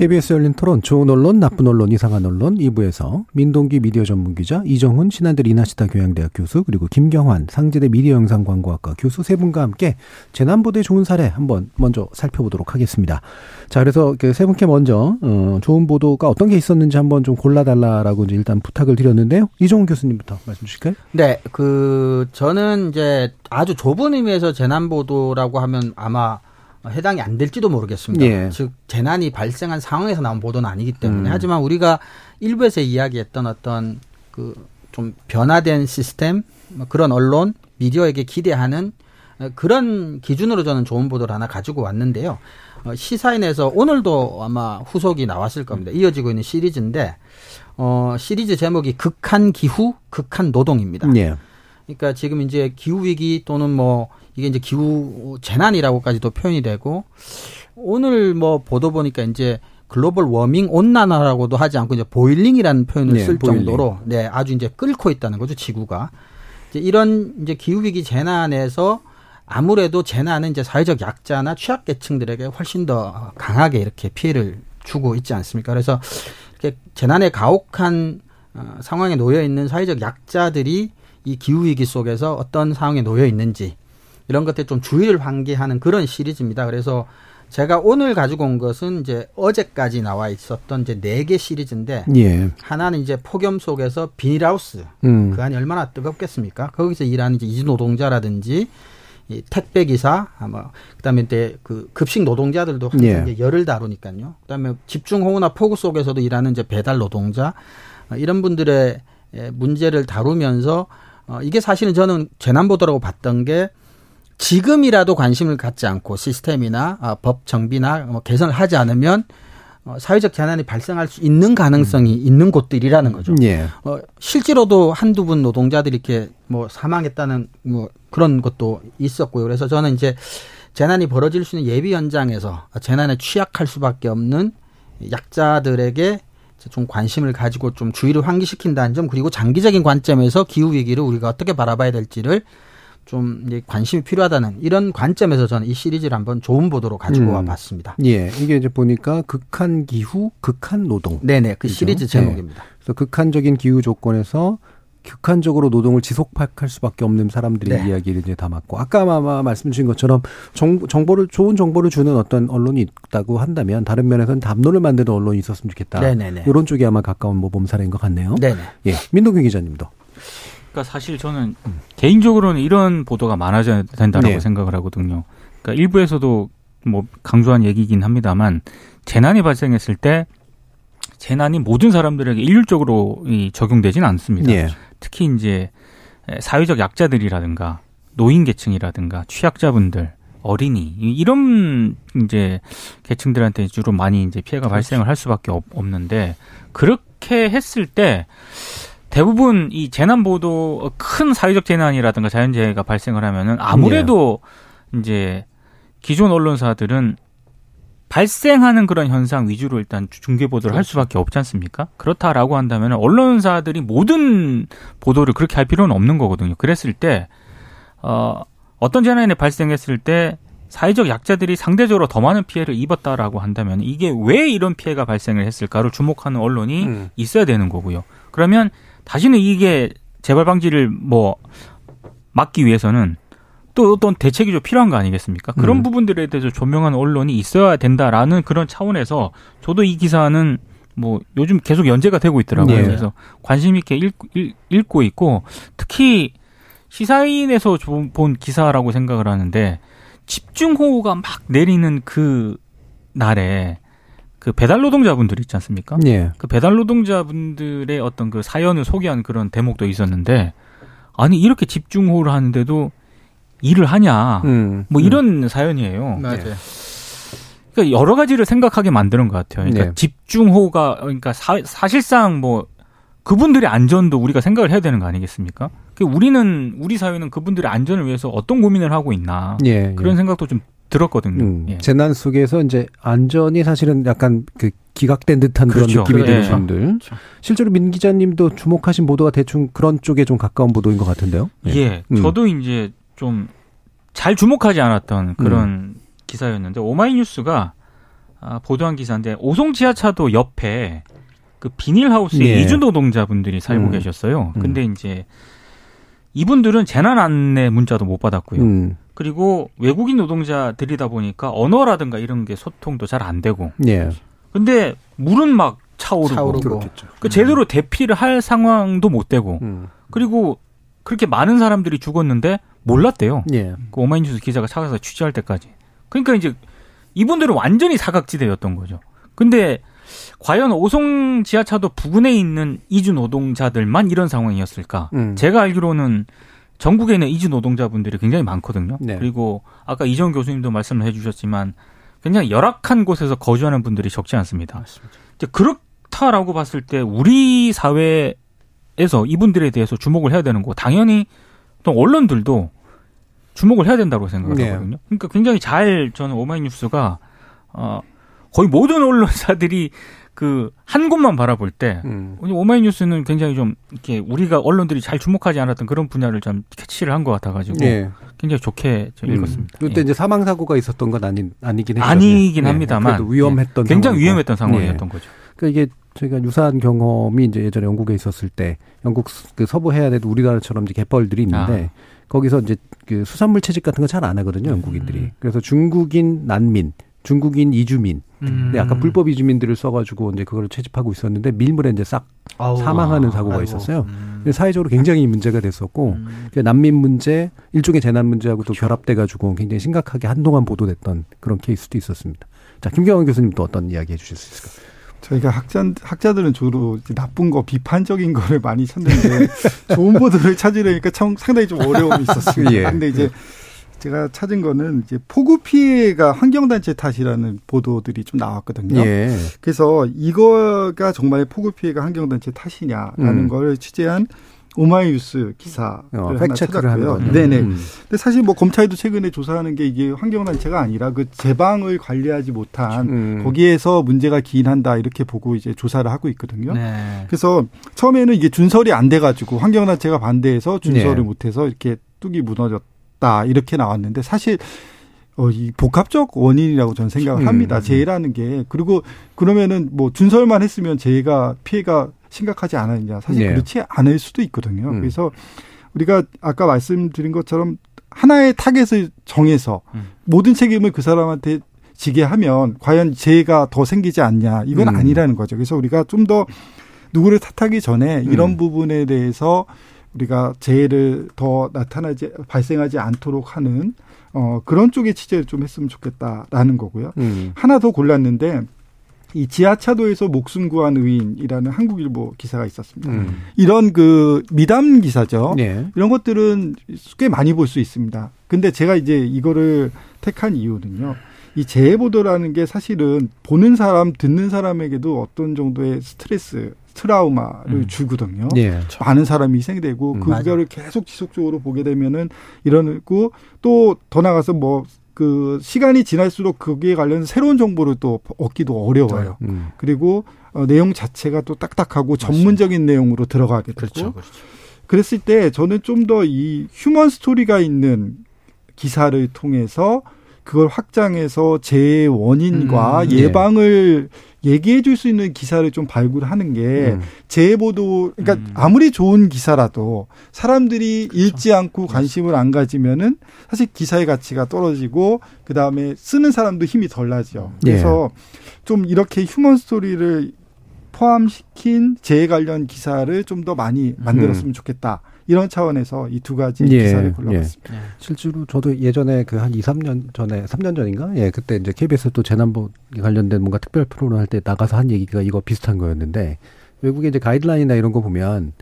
Speaker 2: KBS 열린 토론 좋은 언론, 나쁜 언론, 이상한 언론 2부에서 민동기 미디어 전문 기자 이정훈 신한대 리나시타 교양대학 교수 그리고 김경환 상지대 미디어 영상 광고학과 교수 세 분과 함께 재난보도의 좋은 사례 한번 먼저 살펴보도록 하겠습니다. 자, 그래서 그세 분께 먼저 어, 좋은 보도가 어떤 게 있었는지 한번 좀 골라달라라고 이제 일단 부탁을 드렸는데요. 이정훈 교수님부터 말씀 주실까요?
Speaker 7: 네, 그 저는 이제 아주 좁은 의미에서 재난보도라고 하면 아마 해당이 안 될지도 모르겠습니다. 예. 즉 재난이 발생한 상황에서 나온 보도는 아니기 때문에 음. 하지만 우리가 일부에서 이야기했던 어떤 그 좀 변화된 시스템 뭐 그런 언론 미디어에게 기대하는 그런 기준으로 저는 좋은 보도를 하나 가지고 왔는데요. 어, 시사인에서 오늘도 아마 후속이 나왔을 겁니다. 이어지고 있는 시리즈인데 어 시리즈 제목이 극한 기후, 극한 노동입니다. 예. 그러니까 지금 이제 기후 위기 또는 뭐 이게 이제 기후 재난이라고까지도 표현이 되고 오늘 뭐 보도 보니까 이제 글로벌 워밍 온난화라고도 하지 않고 이제 보일링이라는 표현을 네, 쓸 보일링. 정도로 네 아주 이제 끓고 있다는 거죠 지구가 이제 이런 이제 기후 위기 재난에서 아무래도 재난은 이제 사회적 약자나 취약계층들에게 훨씬 더 강하게 이렇게 피해를 주고 있지 않습니까? 그래서 이렇게 재난에 가혹한 어, 상황에 놓여 있는 사회적 약자들이 이 기후 위기 속에서 어떤 상황에 놓여 있는지 이런 것들에 좀 주의를 환기하는 그런 시리즈입니다. 그래서 제가 오늘 가지고 온 것은 이제 어제까지 나와 있었던 이제 네 개 시리즈인데 예. 하나는 이제 폭염 속에서 비닐하우스 음. 그 안이 얼마나 뜨겁겠습니까? 거기서 일하는 이제 이주 노동자라든지 이 택배 기사 아마 그다음에 이제 그 급식 노동자들도 항상 예. 열을 다루니까요. 그다음에 집중 호우나 폭우 속에서도 일하는 이제 배달 노동자 어, 이런 분들의 문제를 다루면서 어 이게 사실은 저는 재난 보도라고 봤던 게 지금이라도 관심을 갖지 않고 시스템이나 어, 법 정비나 뭐 개선을 하지 않으면 어, 사회적 재난이 발생할 수 있는 가능성이 음. 있는 곳들이라는 거죠. 예. 어, 실제로도 한두 분 노동자들이 이렇게 뭐 사망했다는 뭐 그런 것도 있었고요. 그래서 저는 이제 재난이 벌어질 수 있는 예비 현장에서 재난에 취약할 수밖에 없는 약자들에게 좀 관심을 가지고 좀 주의를 환기시킨다는 점 그리고 장기적인 관점에서 기후 위기를 우리가 어떻게 바라봐야 될지를 좀 관심이 필요하다는 이런 관점에서 저는 이 시리즈를 한번 좋은 보도로 가지고 음. 와봤습니다.
Speaker 2: 예, 이게 이제 보니까 극한 기후, 극한 노동.
Speaker 7: 네네, 그 그렇죠? 시리즈 제목입니다. 네.
Speaker 2: 그래서 극한적인 기후 조건에서 극한적으로 노동을 지속할 수밖에 없는 사람들의 네. 이야기를 이제 담았고 아까 아마 말씀 주신 것처럼 정, 정보를 좋은 정보를 주는 어떤 언론이 있다고 한다면 다른 면에서는 담론을 만드는 언론이 있었으면 좋겠다. 네네네. 이런 쪽이 아마 가까운 모범 사례인 것 같네요. 네네. 예, 민동규 기자님도.
Speaker 5: 그러니까 사실 저는 음. 개인적으로는 이런 보도가 많아져야 된다고 네. 생각을 하거든요. 그러니까 일부에서도 뭐 강조한 얘기긴 합니다만 재난이 발생했을 때 재난이 모든 사람들에게 일률적으로 적용되지는 않습니다. 예. 특히 이제 사회적 약자들이라든가 노인 계층이라든가 취약자분들 어린이 이런 이제 계층들한테 주로 많이 이제 피해가 그렇죠. 발생을 할 수밖에 없, 없는데 그렇게 했을 때 대부분 이 재난 보도 큰 사회적 재난이라든가 자연재해가 발생을 하면은 아무래도 네. 이제 기존 언론사들은 발생하는 그런 현상 위주로 일단 중계 보도를 그렇죠. 할 수밖에 없지 않습니까? 그렇다라고 한다면 언론사들이 모든 보도를 그렇게 할 필요는 없는 거거든요. 그랬을 때 어, 어떤 재난이 발생했을 때 사회적 약자들이 상대적으로 더 많은 피해를 입었다라고 한다면 이게 왜 이런 피해가 발생을 했을까를 주목하는 언론이 음. 있어야 되는 거고요. 그러면 다시는 이게 재발 방지를 뭐 막기 위해서는 또 어떤 대책이 좀 필요한 거 아니겠습니까? 그런 음. 부분들에 대해서 조명하는 언론이 있어야 된다라는 그런 차원에서 저도 이 기사는 뭐 요즘 계속 연재가 되고 있더라고요. 네. 그래서 관심 있게 읽고, 읽고 있고 특히 시사인에서 본 기사라고 생각을 하는데 집중호우가 막 내리는 그 날에 그 배달 노동자분들 있지 않습니까? 네. 그 배달 노동자분들의 어떤 그 사연을 소개한 그런 대목도 있었는데 아니 이렇게 집중호우를 하는데도 일을 하냐. 음, 뭐 음. 이런 음. 사연이에요. 맞아요. 네. 그러니까 여러 가지를 생각하게 만드는 것 같아요. 그러니까 네. 집중호가 그러니까 사, 사실상 뭐 그분들의 안전도 우리가 생각을 해야 되는 거 아니겠습니까? 그러니까 우리는 우리 사회는 그분들의 안전을 위해서 어떤 고민을 하고 있나 예, 그런 예. 생각도 좀 들었거든요. 음,
Speaker 2: 예. 재난 속에서 이제 안전이 사실은 약간 그 기각된 듯한 그렇죠. 그런 느낌이 드는 네. 분들. 그렇죠. 실제로 민 기자님도 주목하신 보도가 대충 그런 쪽에 좀 가까운 보도인 것 같은데요.
Speaker 5: 예, 예. 음. 저도 이제 좀 잘 주목하지 않았던 그런 음. 기사였는데 오마이뉴스가 아, 보도한 기사인데 오송 지하차도 옆에 그 비닐하우스에 네. 이주 노동자분들이 살고 음. 계셨어요. 음. 근데 이제 이분들은 재난 안내 문자도 못 받았고요. 음. 그리고 외국인 노동자들이다 보니까 언어라든가 이런 게 소통도 잘 안 되고. 네. 근데 물은 막 차오르고. 차오르고. 그 제대로 대피를 할 상황도 못 되고. 음. 그리고 그렇게 많은 사람들이 죽었는데 몰랐대요. 예. 그 오마이뉴스 기자가 찾아서 취재할 때까지. 그러니까 이제 이분들은 완전히 사각지대였던 거죠. 근데 과연 오송 지하차도 부근에 있는 이주 노동자들만 이런 상황이었을까? 음. 제가 알기로는 전국에 있는 이주 노동자분들이 굉장히 많거든요. 네. 그리고 아까 이정 교수님도 말씀을 해주셨지만 굉장히 열악한 곳에서 거주하는 분들이 적지 않습니다. 맞습니다. 이제 그렇다라고 봤을 때 우리 사회에서 이분들에 대해서 주목을 해야 되는 거 당연히 또 언론들도 주목을 해야 된다고 생각하거든요. 네. 그러니까 굉장히 잘 저는 오마이뉴스가 어 거의 모든 언론사들이 그 한 곳만 바라볼 때 음. 오마이뉴스는 굉장히 좀 이렇게 우리가 언론들이 잘 주목하지 않았던 그런 분야를 좀 캐치를 한 것 같아가지고 네. 굉장히 좋게 음. 읽었습니다.
Speaker 2: 그때 예. 이제 사망 사고가 있었던 건 아니 아니긴
Speaker 5: 했죠. 아니긴 네. 합니다만
Speaker 2: 위험했던
Speaker 5: 예. 굉장히 상황이고. 위험했던 상황이었던 네. 거죠.
Speaker 2: 그러니까 이게 저희가 유사한 경험이 이제 예전에 영국에 있었을 때 영국 그 서부 해안에도 우리나라처럼 이제 갯벌들이 있는데 아. 거기서 이제 그 수산물 채집 같은 거 잘 안 하거든요, 영국인들이. 음. 그래서 중국인 난민, 중국인 이주민, 음. 네, 아까 불법 이주민들을 써가지고 이제 그걸 채집하고 있었는데 밀물에 이제 싹 아우. 사망하는 사고가 아이고. 있었어요. 음. 사회적으로 굉장히 문제가 됐었고 음. 그 난민 문제, 일종의 재난 문제하고 또 결합돼가지고 굉장히 심각하게 한동안 보도됐던 그런 케이스도 있었습니다. 자, 김경원 교수님 또 어떤 이야기 해주실 수 있을까요?
Speaker 6: 저희가 학자, 학자들은 주로 나쁜 거, 비판적인 거를 많이 찾는데 좋은 보도를 찾으려니까 참 상당히 좀 어려움이 있었습니다. [LAUGHS] 예. 근데 이제 제가 찾은 거는 이제 폭우 피해가 환경단체 탓이라는 보도들이 좀 나왔거든요. 예. 그래서 이거가 정말 폭우 피해가 환경단체 탓이냐라는 음. 걸 취재한 오마이뉴스 기사를 어, 하나 찾았고요. 네네. 음. 근데 사실 뭐 검찰도 최근에 조사하는 게 이게 환경단체가 아니라 그 제방을 관리하지 못한 음. 거기에서 문제가 기인한다 이렇게 보고 이제 조사를 하고 있거든요. 네. 그래서 처음에는 이게 준설이 안 돼가지고 환경단체가 반대해서 준설을 네. 못해서 이렇게 뚝이 무너졌다 이렇게 나왔는데 사실 어, 이 복합적 원인이라고 저는 생각을 합니다. 음. 재해라는 게. 그리고 그러면은 뭐 준설만 했으면 재해가 피해가 심각하지 않았냐. 사실 네. 그렇지 않을 수도 있거든요. 음. 그래서 우리가 아까 말씀드린 것처럼 하나의 타겟을 정해서 음. 모든 책임을 그 사람한테 지게 하면 과연 재해가 더 생기지 않냐 이건 음. 아니라는 거죠. 그래서 우리가 좀 더 누구를 탓하기 전에 이런 음. 부분에 대해서 우리가 재해를 더 나타나지 발생하지 않도록 하는 어 그런 쪽의 취재를 좀 했으면 좋겠다라는 거고요. 음. 하나 더 골랐는데 이 지하차도에서 목숨 구한 의인이라는 한국일보 기사가 있었습니다. 음. 이런 그 미담 기사죠. 네. 이런 것들은 꽤 많이 볼 수 있습니다. 근데 제가 이제 이거를 택한 이유는요. 이 재해 보도라는 게 사실은 보는 사람, 듣는 사람에게도 어떤 정도의 스트레스, 트라우마를 음. 주거든요. 네. 많은 사람이 희생되고 음. 그거를 계속 지속적으로 보게 되면은 이러고 또 더 나가서 뭐그 시간이 지날수록 거기에 관련 새로운 정보를 또 얻기도 어려워요. 음. 그리고 어, 내용 자체가 또 딱딱하고 맞습니다. 전문적인 내용으로 들어가게 되고 그렇죠, 그렇죠. 그랬을 때 저는 좀 더 이 휴먼 스토리가 있는 기사를 통해서 그걸 확장해서 재해 원인과 음, 네. 예방을 얘기해 줄 수 있는 기사를 좀 발굴하는 게 음. 재해 보도 그러니까 음. 아무리 좋은 기사라도 사람들이 그렇죠. 읽지 않고 관심을 안 가지면은 사실 기사의 가치가 떨어지고 그다음에 쓰는 사람도 힘이 덜 나죠. 예. 그래서 네. 좀 이렇게 휴먼 스토리를 포함시킨 재해 관련 기사를 좀 더 많이 만들었으면 음. 좋겠다. 이런 차원에서 이 두 가지 예, 기사를 골라봤습니다. 예.
Speaker 2: 실제로 저도 예전에 그 한 2, 3년 전에 3년 전인가? 예, 그때 이제 KBS 또 재난보 관련된 뭔가 특별 프로그램 할 때 나가서 한 얘기가 이거 비슷한 거였는데 외국의 이제 가이드라인이나 이런 거 보면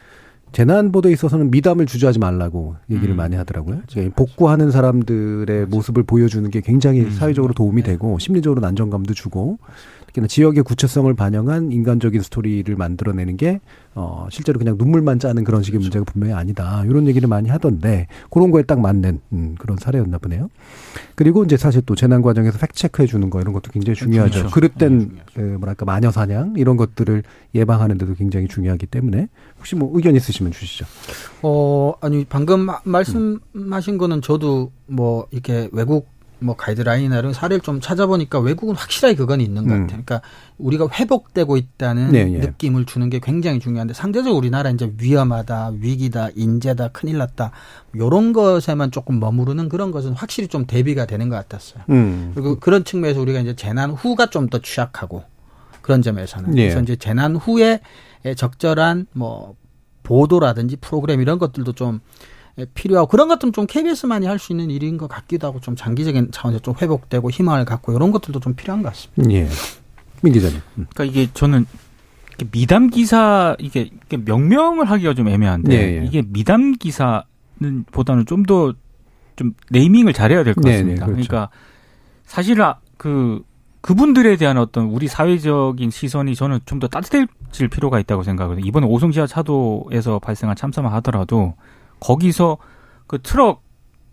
Speaker 2: 재난 보도에 있어서는 미담을 주저하지 말라고 얘기를 음. 많이 하더라고요. 그렇죠. 복구하는 사람들의 그렇죠. 모습을 보여주는 게 굉장히 음. 사회적으로 도움이 네. 되고 심리적으로 안정감도 주고 특히나 지역의 구체성을 반영한 인간적인 스토리를 만들어내는 게 어, 실제로 그냥 눈물만 짜는 그런 식의 그렇죠. 문제가 분명히 아니다. 이런 얘기를 많이 하던데 그런 거에 딱 맞는 음, 그런 사례였나 보네요. 그리고 이제 사실 또 재난 과정에서 팩 체크해 주는 거 이런 것도 굉장히 중요하죠. 그렇죠. 그릇된 네, 그 뭐랄까 마녀 사냥 이런 것들을 예방하는 데도 굉장히 중요하기 때문에 혹시 뭐 의견 있으시면 주시죠.
Speaker 7: 어 아니 방금 말씀하신 거는 저도 뭐 이렇게 외국 뭐 가이드라인이나 이런 사례를 좀 찾아보니까 외국은 확실하게 그건 있는 것 음. 같아요. 그러니까 우리가 회복되고 있다는 네, 네. 느낌을 주는 게 굉장히 중요한데 상대적으로 우리나라 이제 위험하다, 위기다, 인재다, 큰일 났다 요런 것에만 조금 머무르는 그런 것은 확실히 좀 대비가 되는 것 같았어요. 음. 그리고 그런 측면에서 우리가 이제 재난 후가 좀 더 취약하고 그런 점에서는 네. 그래서 이제 재난 후에 적절한 뭐 보도라든지 프로그램 이런 것들도 좀 예, 필요하고 그런 것들은 좀 KBS만이 할 수 있는 일인 것 같기도 하고 좀 장기적인 차원에서 좀 회복되고 희망을 갖고 이런 것들도 좀 필요한 것 같습니다.
Speaker 2: 예. 민 기자님.
Speaker 5: 음. 그러니까 이게 저는 미담 기사 이게 명명을 하기가 좀 애매한데 예, 예. 이게 미담 기사는 보다는 좀 더좀 좀 네이밍을 잘해야 될것 네, 네, 같습니다. 네, 그렇죠. 그러니까 사실 아, 그 그분들에 대한 어떤 우리 사회적인 시선이 저는 좀 더 따뜻해질 필요가 있다고 생각하거든요. 이번에 오송지하 차도에서 발생한 참사만 하더라도 거기서 그 트럭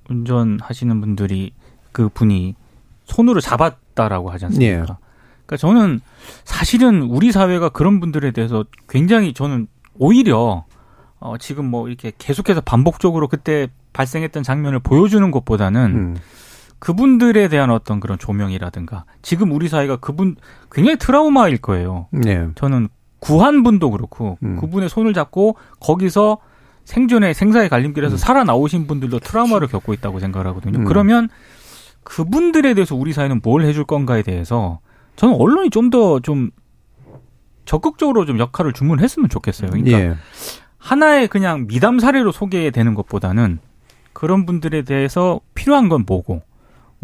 Speaker 5: 운전하시는 분들이 그 분이 손으로 잡았다라고 하지 않습니까? 예. 그러니까 저는 사실은 우리 사회가 그런 분들에 대해서 굉장히 저는 오히려 어 지금 뭐 이렇게 계속해서 반복적으로 그때 발생했던 장면을 보여주는 것보다는 음. 그분들에 대한 어떤 그런 조명이라든가 지금 우리 사회가 그분 굉장히 트라우마일 거예요. 네. 저는 구한 분도 그렇고 음. 그분의 손을 잡고 거기서 생존의 생사의 갈림길에서 음. 살아나오신 분들도 트라우마를 겪고 있다고 생각을 하거든요. 음. 그러면 그분들에 대해서 우리 사회는 뭘 해줄 건가에 대해서 저는 언론이 좀 더좀 좀 적극적으로 좀 역할을 주문했으면 좋겠어요. 그러니까 예. 하나의 그냥 미담 사례로 소개되는 것보다는 그런 분들에 대해서 필요한 건 뭐고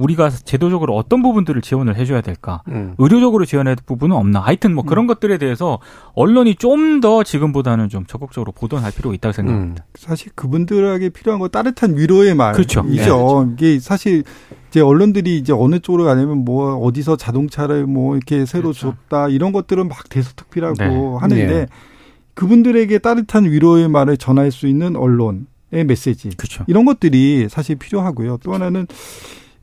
Speaker 5: 우리가 제도적으로 어떤 부분들을 지원을 해줘야 될까? 음. 의료적으로 지원해야 될 부분은 없나? 하여튼 뭐 그런 음. 것들에 대해서 언론이 좀 더 지금보다는 좀 적극적으로 보도할 필요가 있다고 생각합니다. 음.
Speaker 6: 사실 그분들에게 필요한 건 따뜻한 위로의 말이죠. 그렇죠. 네, 그렇죠. 이게 사실 이제 언론들이 이제 어느 쪽으로 가냐면 뭐 어디서 자동차를 뭐 이렇게 새로 그렇죠. 줬다 이런 것들은 막 대서특필하고 네. 하는데 네. 그분들에게 따뜻한 위로의 말을 전할 수 있는 언론 의 메시지 그렇죠. 이런 것들이 사실 필요하고요. 또 하나는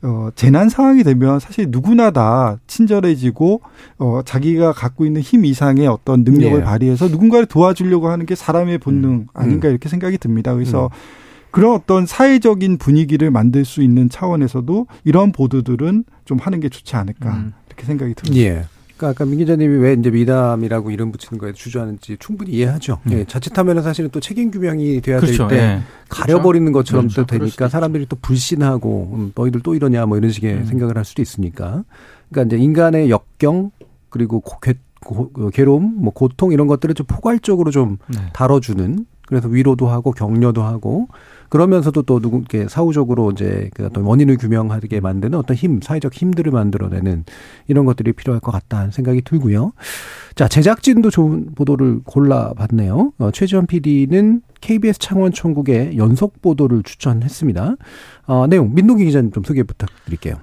Speaker 6: 어, 재난 상황이 되면 사실 누구나 다 친절해지고, 어, 자기가 갖고 있는 힘 이상의 어떤 능력을 네. 발휘해서 누군가를 도와주려고 하는 게 사람의 본능 음. 아닌가 음. 이렇게 생각이 듭니다. 그래서 음. 그런 어떤 사회적인 분위기를 만들 수 있는 차원에서도 이런 보도들은 좀 하는 게 좋지 않을까 음. 이렇게 생각이 듭니다. 예.
Speaker 2: 그러니까 아까 민 기자님이 왜 이제 미담이라고 이름 붙이는 거에 주저하는지 충분히 이해하죠. 음. 예, 자칫하면 사실은 또 책임 규명이 돼야 그렇죠. 될때 예. 가려버리는 것처럼 그렇죠. 또 되니까 사람들이 또 불신하고 음, 너희들 또 이러냐 뭐 이런 식의 음. 생각을 할 수도 있으니까. 그러니까 이제 인간의 역경 그리고 괴, 고, 그 괴로움, 뭐 고통 이런 것들을 좀 포괄적으로 좀 네. 다뤄주는 그래서 위로도 하고 격려도 하고 그러면서도 또 누구께 사후적으로 이제 그 어떤 원인을 규명하게 만드는 어떤 힘, 사회적 힘들을 만들어내는 이런 것들이 필요할 것 같다는 생각이 들고요. 자, 제작진도 좋은 보도를 골라봤네요. 어, 최지원 PD는 KBS 창원 총국의 연속 보도를 추천했습니다. 어, 내용 민동기 기자님 좀 소개 부탁드릴게요.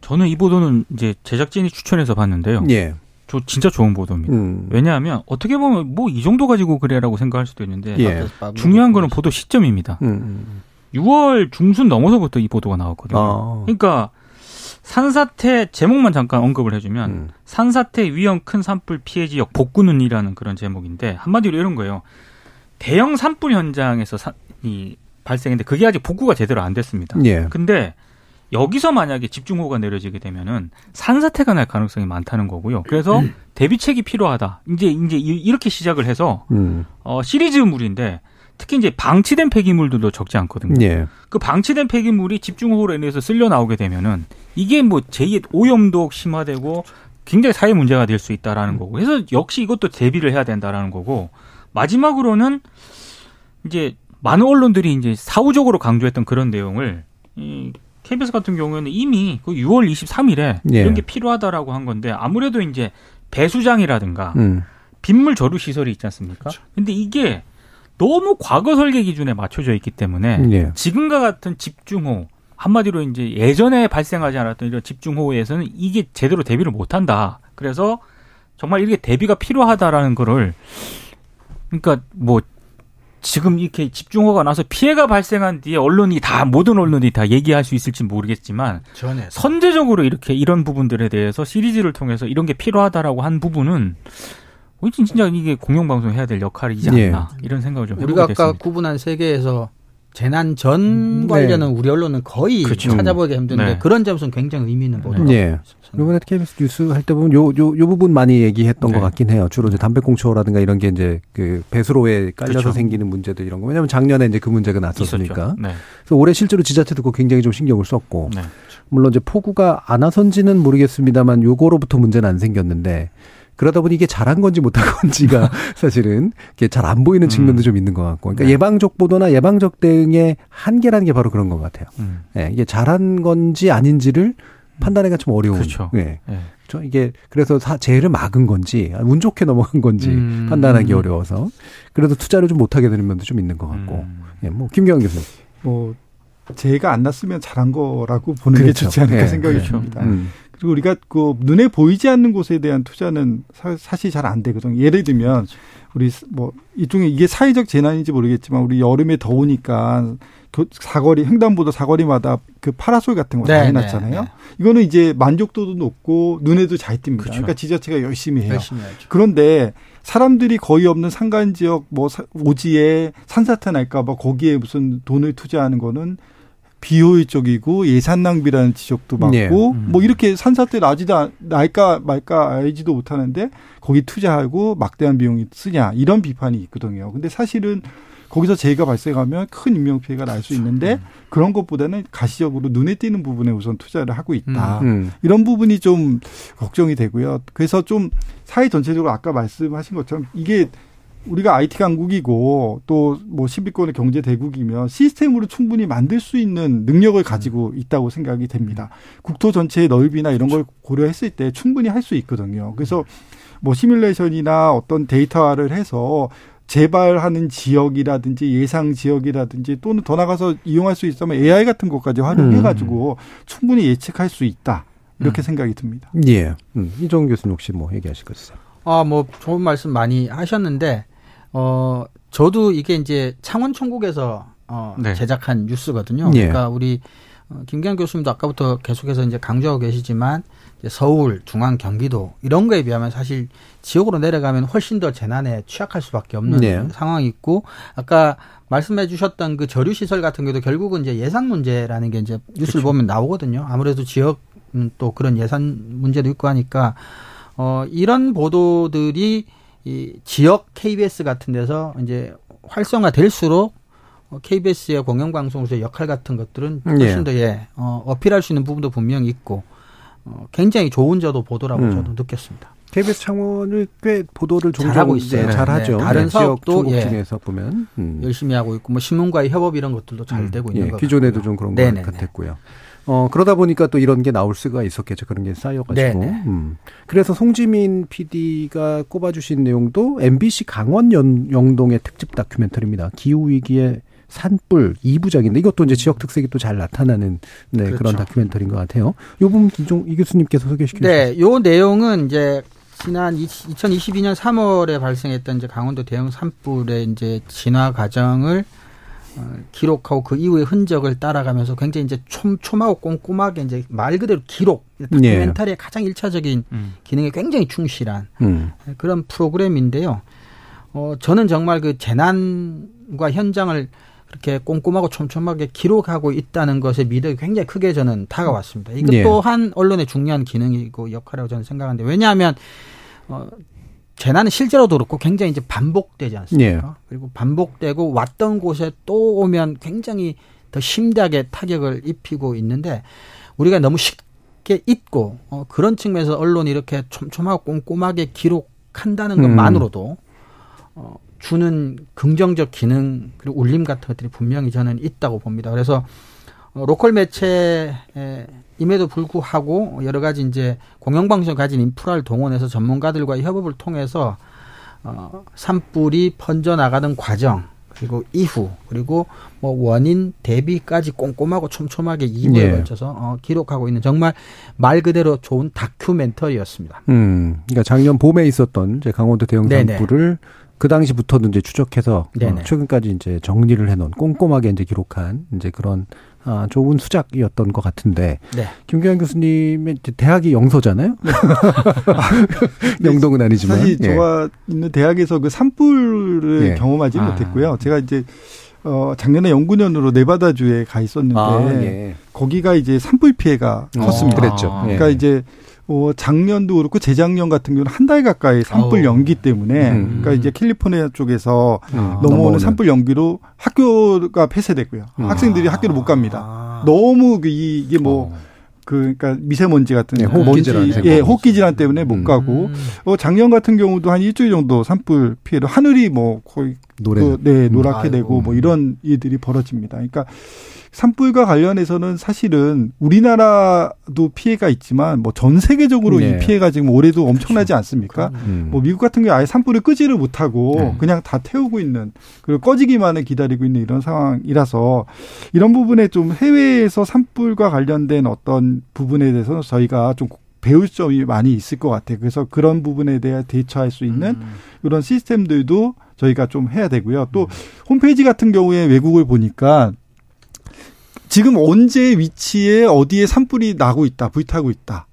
Speaker 5: 저는 이 보도는 이제 제작진이 추천해서 봤는데요. 예. 저 진짜 좋은 보도입니다. 음. 왜냐하면 어떻게 보면 뭐 이 정도 가지고 그래라고 생각할 수도 있는데 예. 중요한 거는 보도 시점입니다. 음. 6월 음. 중순 넘어서부터 이 보도가 나왔거든요. 아. 그러니까 산사태 제목만 잠깐 언급을 해주면 음. 산사태 위험 큰 산불 피해 지역 복구는이라는 그런 제목인데 한마디로 이런 거예요. 대형 산불 현장에서 사, 이 발생했는데 그게 아직 복구가 제대로 안 됐습니다. 예. 근데 여기서 만약에 집중호우가 내려지게 되면은 산사태가 날 가능성이 많다는 거고요. 그래서 음. 대비책이 필요하다. 이제 이제 이렇게 시작을 해서 음. 어 시리즈물인데 특히 이제 방치된 폐기물들도 적지 않거든요. 예. 그 방치된 폐기물이 집중호우로 인해서 쓸려 나오게 되면은 이게 뭐 제2의 오염도 심화되고 굉장히 사회 문제가 될 수 있다라는 거고. 그래서 역시 이것도 대비를 해야 된다라는 거고. 마지막으로는 이제 많은 언론들이 이제 사후적으로 강조했던 그런 내용을 이 KBS 같은 경우에는 이미 그 6월 23일에 예. 이런 게 필요하다라고 한 건데 아무래도 이제 배수장이라든가 음. 빗물 저류 시설이 있지 않습니까? 그렇죠. 근데 이게 너무 과거 설계 기준에 맞춰져 있기 때문에 예. 지금과 같은 집중호 한마디로 이제 예전에 발생하지 않았던 이런 집중호우에서는 이게 제대로 대비를 못 한다. 그래서 정말 이게 대비가 필요하다라는 거를 그러니까 뭐 지금 이렇게 집중호가 나서 피해가 발생한 뒤에 언론이 다 모든 언론이 다 얘기할 수 있을지 모르겠지만 전에 선제적으로 이렇게 이런 부분들에 대해서 시리즈를 통해서 이런 게 필요하다라고 한 부분은 진짜 이게 공영방송 해야 될 역할이지 않나 예. 이런 생각을 좀
Speaker 7: 우리가
Speaker 5: 아까 됐습니다.
Speaker 7: 구분한 세계에서 재난 전 음, 관련은 네. 우리 언론은 거의 그렇죠. 찾아보기 힘든데 네. 그런 점에서 굉장히 의미 있는 보도.
Speaker 2: 네. 이번에 KBS 뉴스 할 때 보면 요, 요, 요 부분 많이 얘기했던 네. 것 같긴 해요. 주로 이제 담배꽁초라든가 이런 게 이제 그 배수로에 깔려서 그렇죠. 생기는 문제들 이런 거. 왜냐하면 작년에 이제 그 문제가 났었으니까. 네. 그래서 올해 실제로 지자체도 그 굉장히 좀 신경을 썼고. 네. 물론 이제 폭우가 안 와선지는 모르겠습니다만 요거로부터 문제는 안 생겼는데 그러다 보니 이게 잘한 건지 못한 건지가 [LAUGHS] 사실은 잘안 보이는 측면도 음. 좀 있는 것 같고. 그러니까 네. 예방적 보도나 예방적 대응의 한계라는 게 바로 그런 것 같아요. 음. 네, 이게 잘한 건지 아닌지를 판단하기가 좀 어려운.
Speaker 5: 그렇죠. 네.
Speaker 2: 네. 저 이게 그래서 사, 재해를 막은 건지 운 좋게 넘어간 건지 음. 판단하기 어려워서 그래도 투자를 좀 못하게 되는 면도 좀 있는 것 같고. 음. 예, 뭐 김경환 교수님.
Speaker 6: 뭐 재해가 안 났으면 잘한 거라고 보는 그렇죠. 게 좋지 않을까 네. 생각이 그렇죠. 듭니다. 음. 그리고 우리가 그 눈에 보이지 않는 곳에 대한 투자는 사, 실 잘 안 되거든요. 예를 들면 우리 뭐 이중에 이게 사회적 재난인지 모르겠지만 우리 여름에 더우니까 사거리 횡단보도 사거리마다 그 파라솔 같은 거 네, 많이 났잖아요. 네, 네. 이거는 이제 만족도도 높고 눈에도 잘 띕니다. 그렇죠. 그러니까 지자체가 열심히 해요. 열심히 그런데 사람들이 거의 없는 산간 지역 뭐 오지에 산사태 날까 봐 거기에 무슨 돈을 투자하는 거는 비효율적이고 예산 낭비라는 지적도 많고 네. 음. 뭐 이렇게 산사태 나지도 날까 말까 알지도 못하는데 거기 투자하고 막대한 비용이 쓰냐 이런 비판이 있거든요. 근데 사실은 거기서 재해가 발생하면 큰 인명 피해가 날 수 있는데 음. 그런 것보다는 가시적으로 눈에 띄는 부분에 우선 투자를 하고 있다. 음. 음. 이런 부분이 좀 걱정이 되고요. 그래서 좀 사회 전체적으로 아까 말씀하신 것처럼 이게 우리가 IT 강국이고 또 뭐 10위권의 경제 대국이면 시스템으로 충분히 만들 수 있는 능력을 가지고 있다고 생각이 됩니다. 국토 전체의 넓이나 이런 걸 고려했을 때 충분히 할 수 있거든요. 그래서 뭐 시뮬레이션이나 어떤 데이터화를 해서 재발하는 지역이라든지 예상 지역이라든지 또는 더 나가서 이용할 수 있다면 AI 같은 것까지 활용해 가지고 음. 충분히 예측할 수 있다. 이렇게 음. 생각이 듭니다.
Speaker 2: 예. 음. 이종 교수님 혹시 뭐 얘기하실 거 있어요?
Speaker 7: 아, 뭐 좋은 말씀 많이 하셨는데 어, 저도 이게 이제 창원 총국에서 어, 네. 제작한 뉴스거든요. 예. 그러니까 우리 어, 김기현 교수님도 아까부터 계속해서 이제 강조하고 계시지만 이제 서울, 중앙, 경기도 이런 거에 비하면 사실 지역으로 내려가면 훨씬 더 재난에 취약할 수밖에 없는 네. 상황이 있고 아까 말씀해 주셨던 그 저류 시설 같은 경우도 결국은 이제 예산 문제라는 게 이제 뉴스를 그렇죠. 보면 나오거든요. 아무래도 지역 또 그런 예산 문제도 있고 하니까 어, 이런 보도들이 이 지역 KBS 같은 데서 이제 활성화될수록 KBS의 공영방송에서 역할 같은 것들은 훨씬 예. 더 예, 어, 어필할 수 있는 부분도 분명히 있고 어, 굉장히 좋은 저도 보도라고 음. 저도 느꼈습니다.
Speaker 2: KBS 창원을 꽤 보도를 종종
Speaker 7: 잘하고 있어요.
Speaker 2: 네, 잘하죠.
Speaker 7: 네, 다른 네, 사업도
Speaker 2: 예, 중에서 보면
Speaker 7: 음. 열심히 하고 있고 뭐 신문과의 협업 이런 것들도 잘 음. 되고 있는 예, 것
Speaker 2: 기존에도. 좀 그런 네것 같았고요. 어, 그러다 보니까 또 이런 게 나올 수가 있었겠죠. 그런 게 쌓여가지고. 음. 그래서 송지민 PD가 꼽아주신 내용도 MBC 강원 연, 영동의 특집 다큐멘터리입니다. 기후위기에 산불 2부작인데 이것도 이제 지역 특색이 또 잘 나타나는 네, 그렇죠. 그런 다큐멘터리인 것 같아요. 요 부분 기종 이 교수님께서 소개시켜 주시죠.
Speaker 7: 네, 요 내용은 이제 지난 2022년 3월에 발생했던 이제 강원도 대형 산불의 이제 진화 과정을 어, 기록하고 그 이후의 흔적을 따라가면서 굉장히 이제 촘 촘하고 꼼꼼하게 이제 말 그대로 기록 다큐멘터리의 네. 가장 일차적인 음. 기능에 굉장히 충실한 음. 그런 프로그램인데요. 어 저는 정말 그 재난과 현장을 그렇게 꼼꼼하고 촘촘하게 기록하고 있다는 것에 믿음이 굉장히 크게 저는 다가왔습니다. 이것 네. 또한 언론의 중요한 기능이고 역할이라고 저는 생각하는데 왜냐하면 어 재난은 실제로도 그렇고 굉장히 이제 반복되지 않습니까? 네. 그리고 반복되고 왔던 곳에 또 오면 굉장히 더 심대하게 타격을 입히고 있는데 우리가 너무 쉽게 잊고 어, 그런 측면에서 언론이 이렇게 촘촘하고 꼼꼼하게 기록한다는 음. 것만으로도 어, 주는 긍정적 기능 그리고 울림 같은 것들이 분명히 저는 있다고 봅니다. 그래서 어, 로컬 매체 임에도 불구하고 여러 가지 이제 공영방송 가진 인프라를 동원해서 전문가들과의 협업을 통해서 어, 산불이 번져 나가는 과정 그리고 이후 그리고 뭐 원인 대비까지 꼼꼼하고 촘촘하게 이부에 예. 걸쳐서 어, 기록하고 있는 정말 말 그대로 좋은 다큐멘터리였습니다.
Speaker 2: 음, 그러니까 작년 봄에 있었던 이제 강원도 대형 산불을 그 당시부터도 이제 추적해서 어, 최근까지 이제 정리를 해놓은 꼼꼼하게 이제 기록한 이제 그런 아, 좋은 수작이었던 것 같은데 네. 김경현 교수님의 대학이 영서잖아요. 네. [LAUGHS] 영동은 아니지만
Speaker 6: 사실 예. 저가 있는 대학에서 그 산불을 예. 경험하지 아. 못했고요. 제가 이제 어 작년에 연구년으로 네바다주에 가 있었는데 아, 예. 거기가 이제 산불 피해가 어, 컸습니다.
Speaker 2: 그랬죠.
Speaker 6: 그러니까 이제 어, 작년도 그렇고 재작년 같은 경우는 한 달 가까이 산불 연기 때문에 음. 그러니까 이제 캘리포니아 쪽에서 음. 넘어오는 넘어오는. 산불 연기로 학교가 폐쇄되고요. 음. 학생들이 학교를 못 갑니다. 아. 너무 그 이게 뭐 어. 그, 그러니까 미세먼지 같은 네,
Speaker 2: 호흡기 질환
Speaker 6: 예, 호흡기 질환 때문에 못 음. 가고 어 작년 같은 경우도 한 일주일 정도 산불 피해로 하늘이 뭐 거의 노래 그, 네, 노랗게 음. 되고 뭐 이런 일들이 벌어집니다. 그러니까 산불과 관련해서는 사실은 우리나라도 피해가 있지만 뭐 전 세계적으로 네. 이 피해가 지금 올해도 엄청나지 그렇죠. 않습니까? 음. 뭐 미국 같은 경우 아예 산불을 끄지를 못하고 네. 그냥 다 태우고 있는 그리고 꺼지기만을 기다리고 있는 이런 상황이라서 이런 부분에 좀 해외에서 산불과 관련된 어떤 부분에 대해서 저희가 좀 배울 점이 많이 있을 것 같아요. 그래서 그런 부분에 대해 대처할 수 있는 음. 그런 시스템들도 저희가 좀 해야 되고요. 또 음. 홈페이지 같은 경우에 외국을 보니까 지금 언제 위치에 어디에 산불이 나고 있다, 불타고 있다.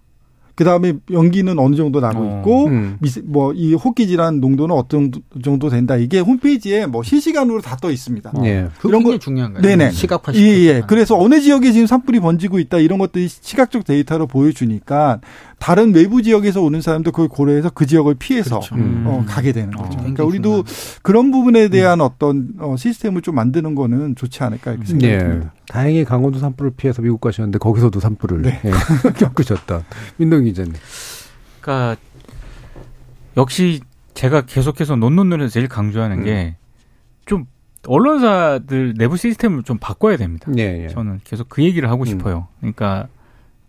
Speaker 6: 그 다음에 연기는 어느 정도 나고 어, 있고, 음. 뭐이 호기 질환 농도는 어떤 정도 된다. 이게 홈페이지에 뭐 실시간으로 다 떠 있습니다.
Speaker 7: 어. 예. 이런 거 중요한 거예요.
Speaker 6: 네네.
Speaker 7: 시각화.
Speaker 6: 예, 예. 그래서 어느 지역에 지금 산불이 번지고 있다 이런 것들이 시각적 데이터로 보여주니까 다른 외부 지역에서 오는 사람도 그걸 고려해서 그 지역을 피해서 그렇죠. 음. 어, 가게 되는 거죠. 어, 그러니까 우리도 그런 부분에 대한 음. 어떤 어, 시스템을 좀 만드는 거는 좋지 않을까 이렇게 생각합니다. 네.
Speaker 2: 다행히 강원도 산불을 피해서 미국 가셨는데 거기서도 산불을 네. 네. 겪으셨다. 민동 기자님.
Speaker 5: 그러니까 역시 제가 계속해서 논논논에서 제일 강조하는 음. 게좀 언론사들 내부 시스템을 좀 바꿔야 됩니다. 네, 네. 저는 계속 그 얘기를 하고 음. 싶어요. 그러니까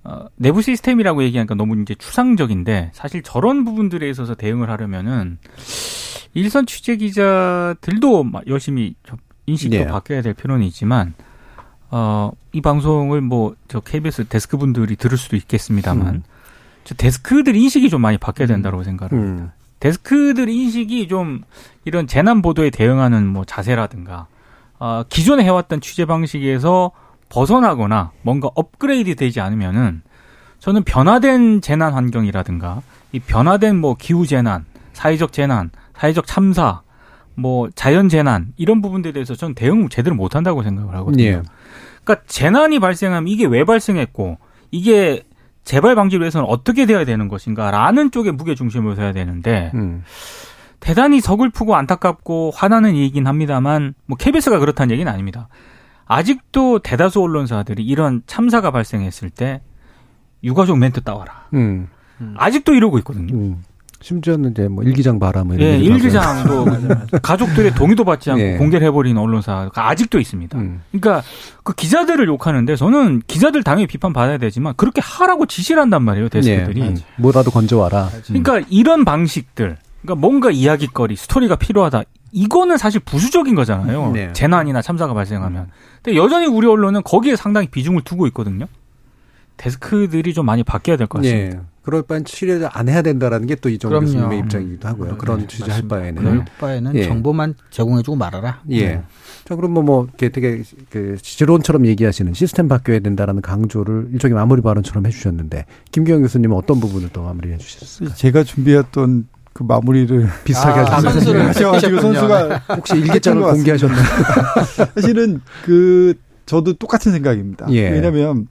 Speaker 5: 어, 내부 시스템이라고 얘기하니까 너무 이제 추상적인데 사실 저런 부분들에 있어서 대응을 하려면은 일선 취재 기자들도 열심히 인식도 네. 바뀌어야 될 필요는 있지만 어, 이 방송을 뭐 저 KBS 데스크 분들이 들을 수도 있겠습니다만 음. 저 데스크들 인식이 좀 많이 바뀌어야 음. 된다고 생각합니다. 음. 데스크들 인식이 좀 이런 재난 보도에 대응하는 뭐 자세라든가 어, 기존에 해왔던 취재 방식에서 벗어나거나 뭔가 업그레이드 되지 않으면은 저는 변화된 재난 환경이라든가 이 변화된 뭐 기후 재난, 사회적 재난, 사회적 참사, 뭐 자연 재난 이런 부분들에 대해서 저는 대응 제대로 못 한다고 생각을 하거든요. 예. 그러니까 재난이 발생하면 이게 왜 발생했고 이게 재발 방지를 위해서는 어떻게 돼야 되는 것인가라는 쪽에 무게 중심을 둬야 되는데 음. 대단히 서글프고 안타깝고 화나는 얘기긴 합니다만 뭐 KBS가 그렇다는 얘기는 아닙니다. 아직도 대다수 언론사들이 이런 참사가 발생했을 때 유가족 멘트 따와라. 음. 아직도 이러고 있거든요. 음.
Speaker 2: 심지어는 이제 뭐 일기장 바람 이런
Speaker 5: 예, 일기장도 [LAUGHS] 가족들의 동의도 받지 않고 예. 공개를 해버린 언론사가 아직도 있습니다. 음. 그러니까 그 기자들을 욕하는데 저는 기자들 당연히 비판 받아야 되지만 그렇게 하라고 지시를 한단 말이에요 데스크들이. 예.
Speaker 2: 뭐라도 건져와라.
Speaker 5: 그러니까 이런 방식들, 그러니까 뭔가 이야기거리, 스토리가 필요하다. 이거는 사실 부수적인 거잖아요. 네. 재난이나 참사가 발생하면. 근데 여전히 우리 언론은 거기에 상당히 비중을 두고 있거든요. 데스크들이 좀 많이 바뀌어야 될 것 같습니다. 네.
Speaker 2: 그럴 바엔 취재를 안 해야 된다라는 게 또 이정 교수님의 입장이기도 하고요. 네, 그런 네, 취재 할 바에는.
Speaker 7: 그럴 바에는 예. 정보만 제공해주고 말아라.
Speaker 2: 예. 네. 자, 그럼 뭐, 뭐, 이렇게 되게, 그, 지론처럼 얘기하시는 시스템 바뀌어야 된다라는 강조를 일종의 마무리 발언처럼 해주셨는데, 김기영 교수님은 어떤 부분을 또 마무리해 주셨을까요?
Speaker 6: 제가 준비했던 그 마무리를 [LAUGHS]
Speaker 2: 비슷하게 아,
Speaker 6: 하셔가지고 선수가
Speaker 2: 혹시 일기장을 공개하셨나요? [LAUGHS]
Speaker 6: 사실은 그 저도 똑같은 생각입니다. 예. 왜냐하면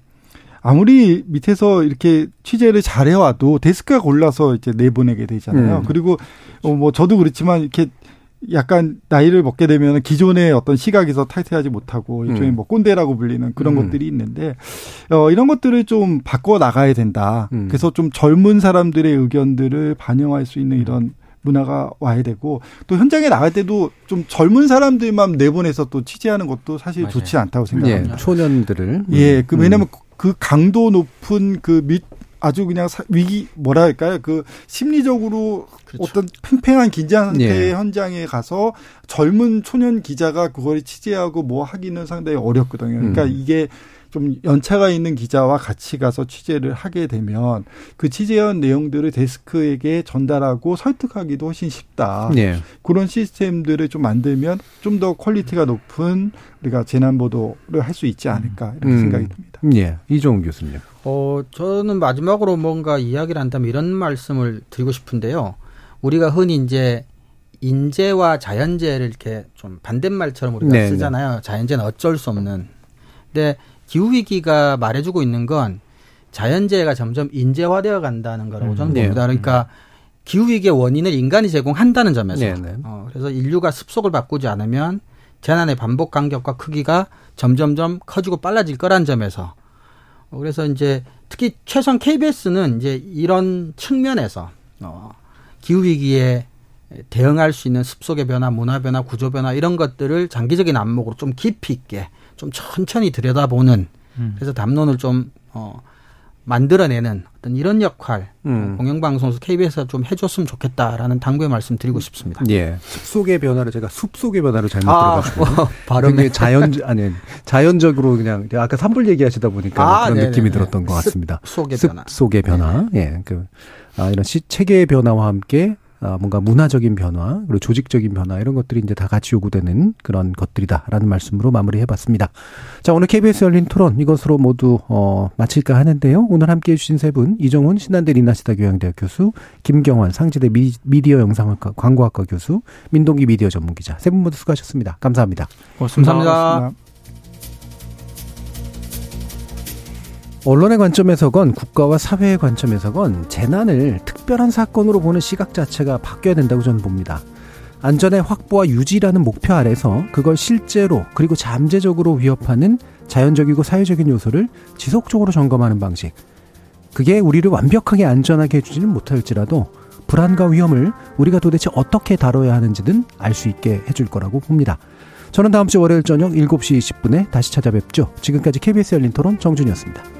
Speaker 6: 아무리 밑에서 이렇게 취재를 잘해와도 데스크가 골라서 이제 내보내게 되잖아요. 음. 그리고 어, 뭐 저도 그렇지만 이렇게 약간 나이를 먹게 되면 기존의 어떤 시각에서 탈퇴하지 못하고 일종의 음. 뭐 꼰대라고 불리는 그런 음. 것들이 있는데 어 이런 것들을 좀 바꿔 나가야 된다. 음. 그래서 좀 젊은 사람들의 의견들을 반영할 수 있는 이런 문화가 와야 되고 또 현장에 나갈 때도 좀 젊은 사람들만 내보내서 또 취재하는 것도 사실 맞아요. 좋지 않다고 생각합니다.
Speaker 2: 예, 초년들을
Speaker 6: 예, 그 왜냐하면 음. 그 강도 높은 그 밑 아주 그냥 위기 뭐라 할까요? 그 심리적으로 그렇죠. 어떤 팽팽한 긴장 상태 예. 현장에 가서 젊은 초년 기자가 그걸 취재하고 뭐 하기는 상당히 어렵거든요. 그러니까 음. 이게 좀 연차가 있는 기자와 같이 가서 취재를 하게 되면 그 취재한 내용들을 데스크에게 전달하고 설득하기도 훨씬 쉽다. 네. 그런 시스템들을 좀 만들면 좀 더 퀄리티가 높은 우리가 재난 보도를 할 수 있지 않을까 이렇게 음. 생각이 듭니다.
Speaker 2: 예, 이종훈 교수님.
Speaker 7: 어, 저는 마지막으로 뭔가 이야기를 한다면 이런 말씀을 드리고 싶은데요. 우리가 흔히 이제 인재와 자연재해를 이렇게 좀 반대말처럼 우리가 네, 네. 쓰잖아요. 자연재해는 어쩔 수 없는. 근데 기후 위기가 말해주고 있는 건 자연재해가 점점 인재화되어 간다는 거라고 저는 음, 봅니다. 그러니까 기후 위기의 원인을 인간이 제공한다는 점에서 네, 네. 어, 그래서 인류가 습속을 바꾸지 않으면 재난의 반복 간격과 크기가 점점점 커지고 빨라질 거란 점에서 어, 그래서 이제 특히 최소한 KBS는 이제 이런 측면에서 어, 기후 위기에 대응할 수 있는 습속의 변화, 문화 변화, 구조 변화 이런 것들을 장기적인 안목으로 좀 깊이 있게 좀 천천히 들여다보는 음. 그래서 담론을 좀 어, 만들어내는 어떤 이런 역할 음. 공영방송에서 KBS가 좀 해줬으면 좋겠다라는 당부의 말씀 드리고 싶습니다.
Speaker 2: 예. 숲 속의 변화를 제가 숲 속의 변화를 잘못 아, 들어가지고 어, 발음이 자연 아니 자연적으로 그냥 아까 산불 얘기하시다 보니까 아, 그런 네네네. 느낌이 들었던 것 같습니다.
Speaker 7: 숲 속의 변화.
Speaker 2: 숲속의 변화. 네. 예. 그 아, 이런 시, 체계의 변화와 함께 어, 뭔가 문화적인 변화 그리고 조직적인 변화 이런 것들이 이제 다 같이 요구되는 그런 것들이다라는 말씀으로 마무리해봤습니다. 자 오늘 KBS 열린 토론 이것으로 모두 어, 마칠까 하는데요. 오늘 함께해 주신 세 분 이정훈 신한대 리나시다 교양대학 교수 김경환 상지대 미, 디어 영상학과 광고학과 교수 민동기 미디어 전문기자 세 분 모두 수고하셨습니다. 감사합니다.
Speaker 5: 고맙습니다. 감사합니다.
Speaker 2: 언론의 관점에서건 국가와 사회의 관점에서건 재난을 특별한 사건으로 보는 시각 자체가 바뀌어야 된다고 저는 봅니다. 안전의 확보와 유지라는 목표 아래서 그걸 실제로 그리고 잠재적으로 위협하는 자연적이고 사회적인 요소를 지속적으로 점검하는 방식. 그게 우리를 완벽하게 안전하게 해주지는 못할지라도 불안과 위험을 우리가 도대체 어떻게 다뤄야 하는지는 알 수 있게 해줄 거라고 봅니다. 저는 다음 주 월요일 저녁 7시 20분에 다시 찾아뵙죠. 지금까지 KBS 열린 토론 정준이었습니다.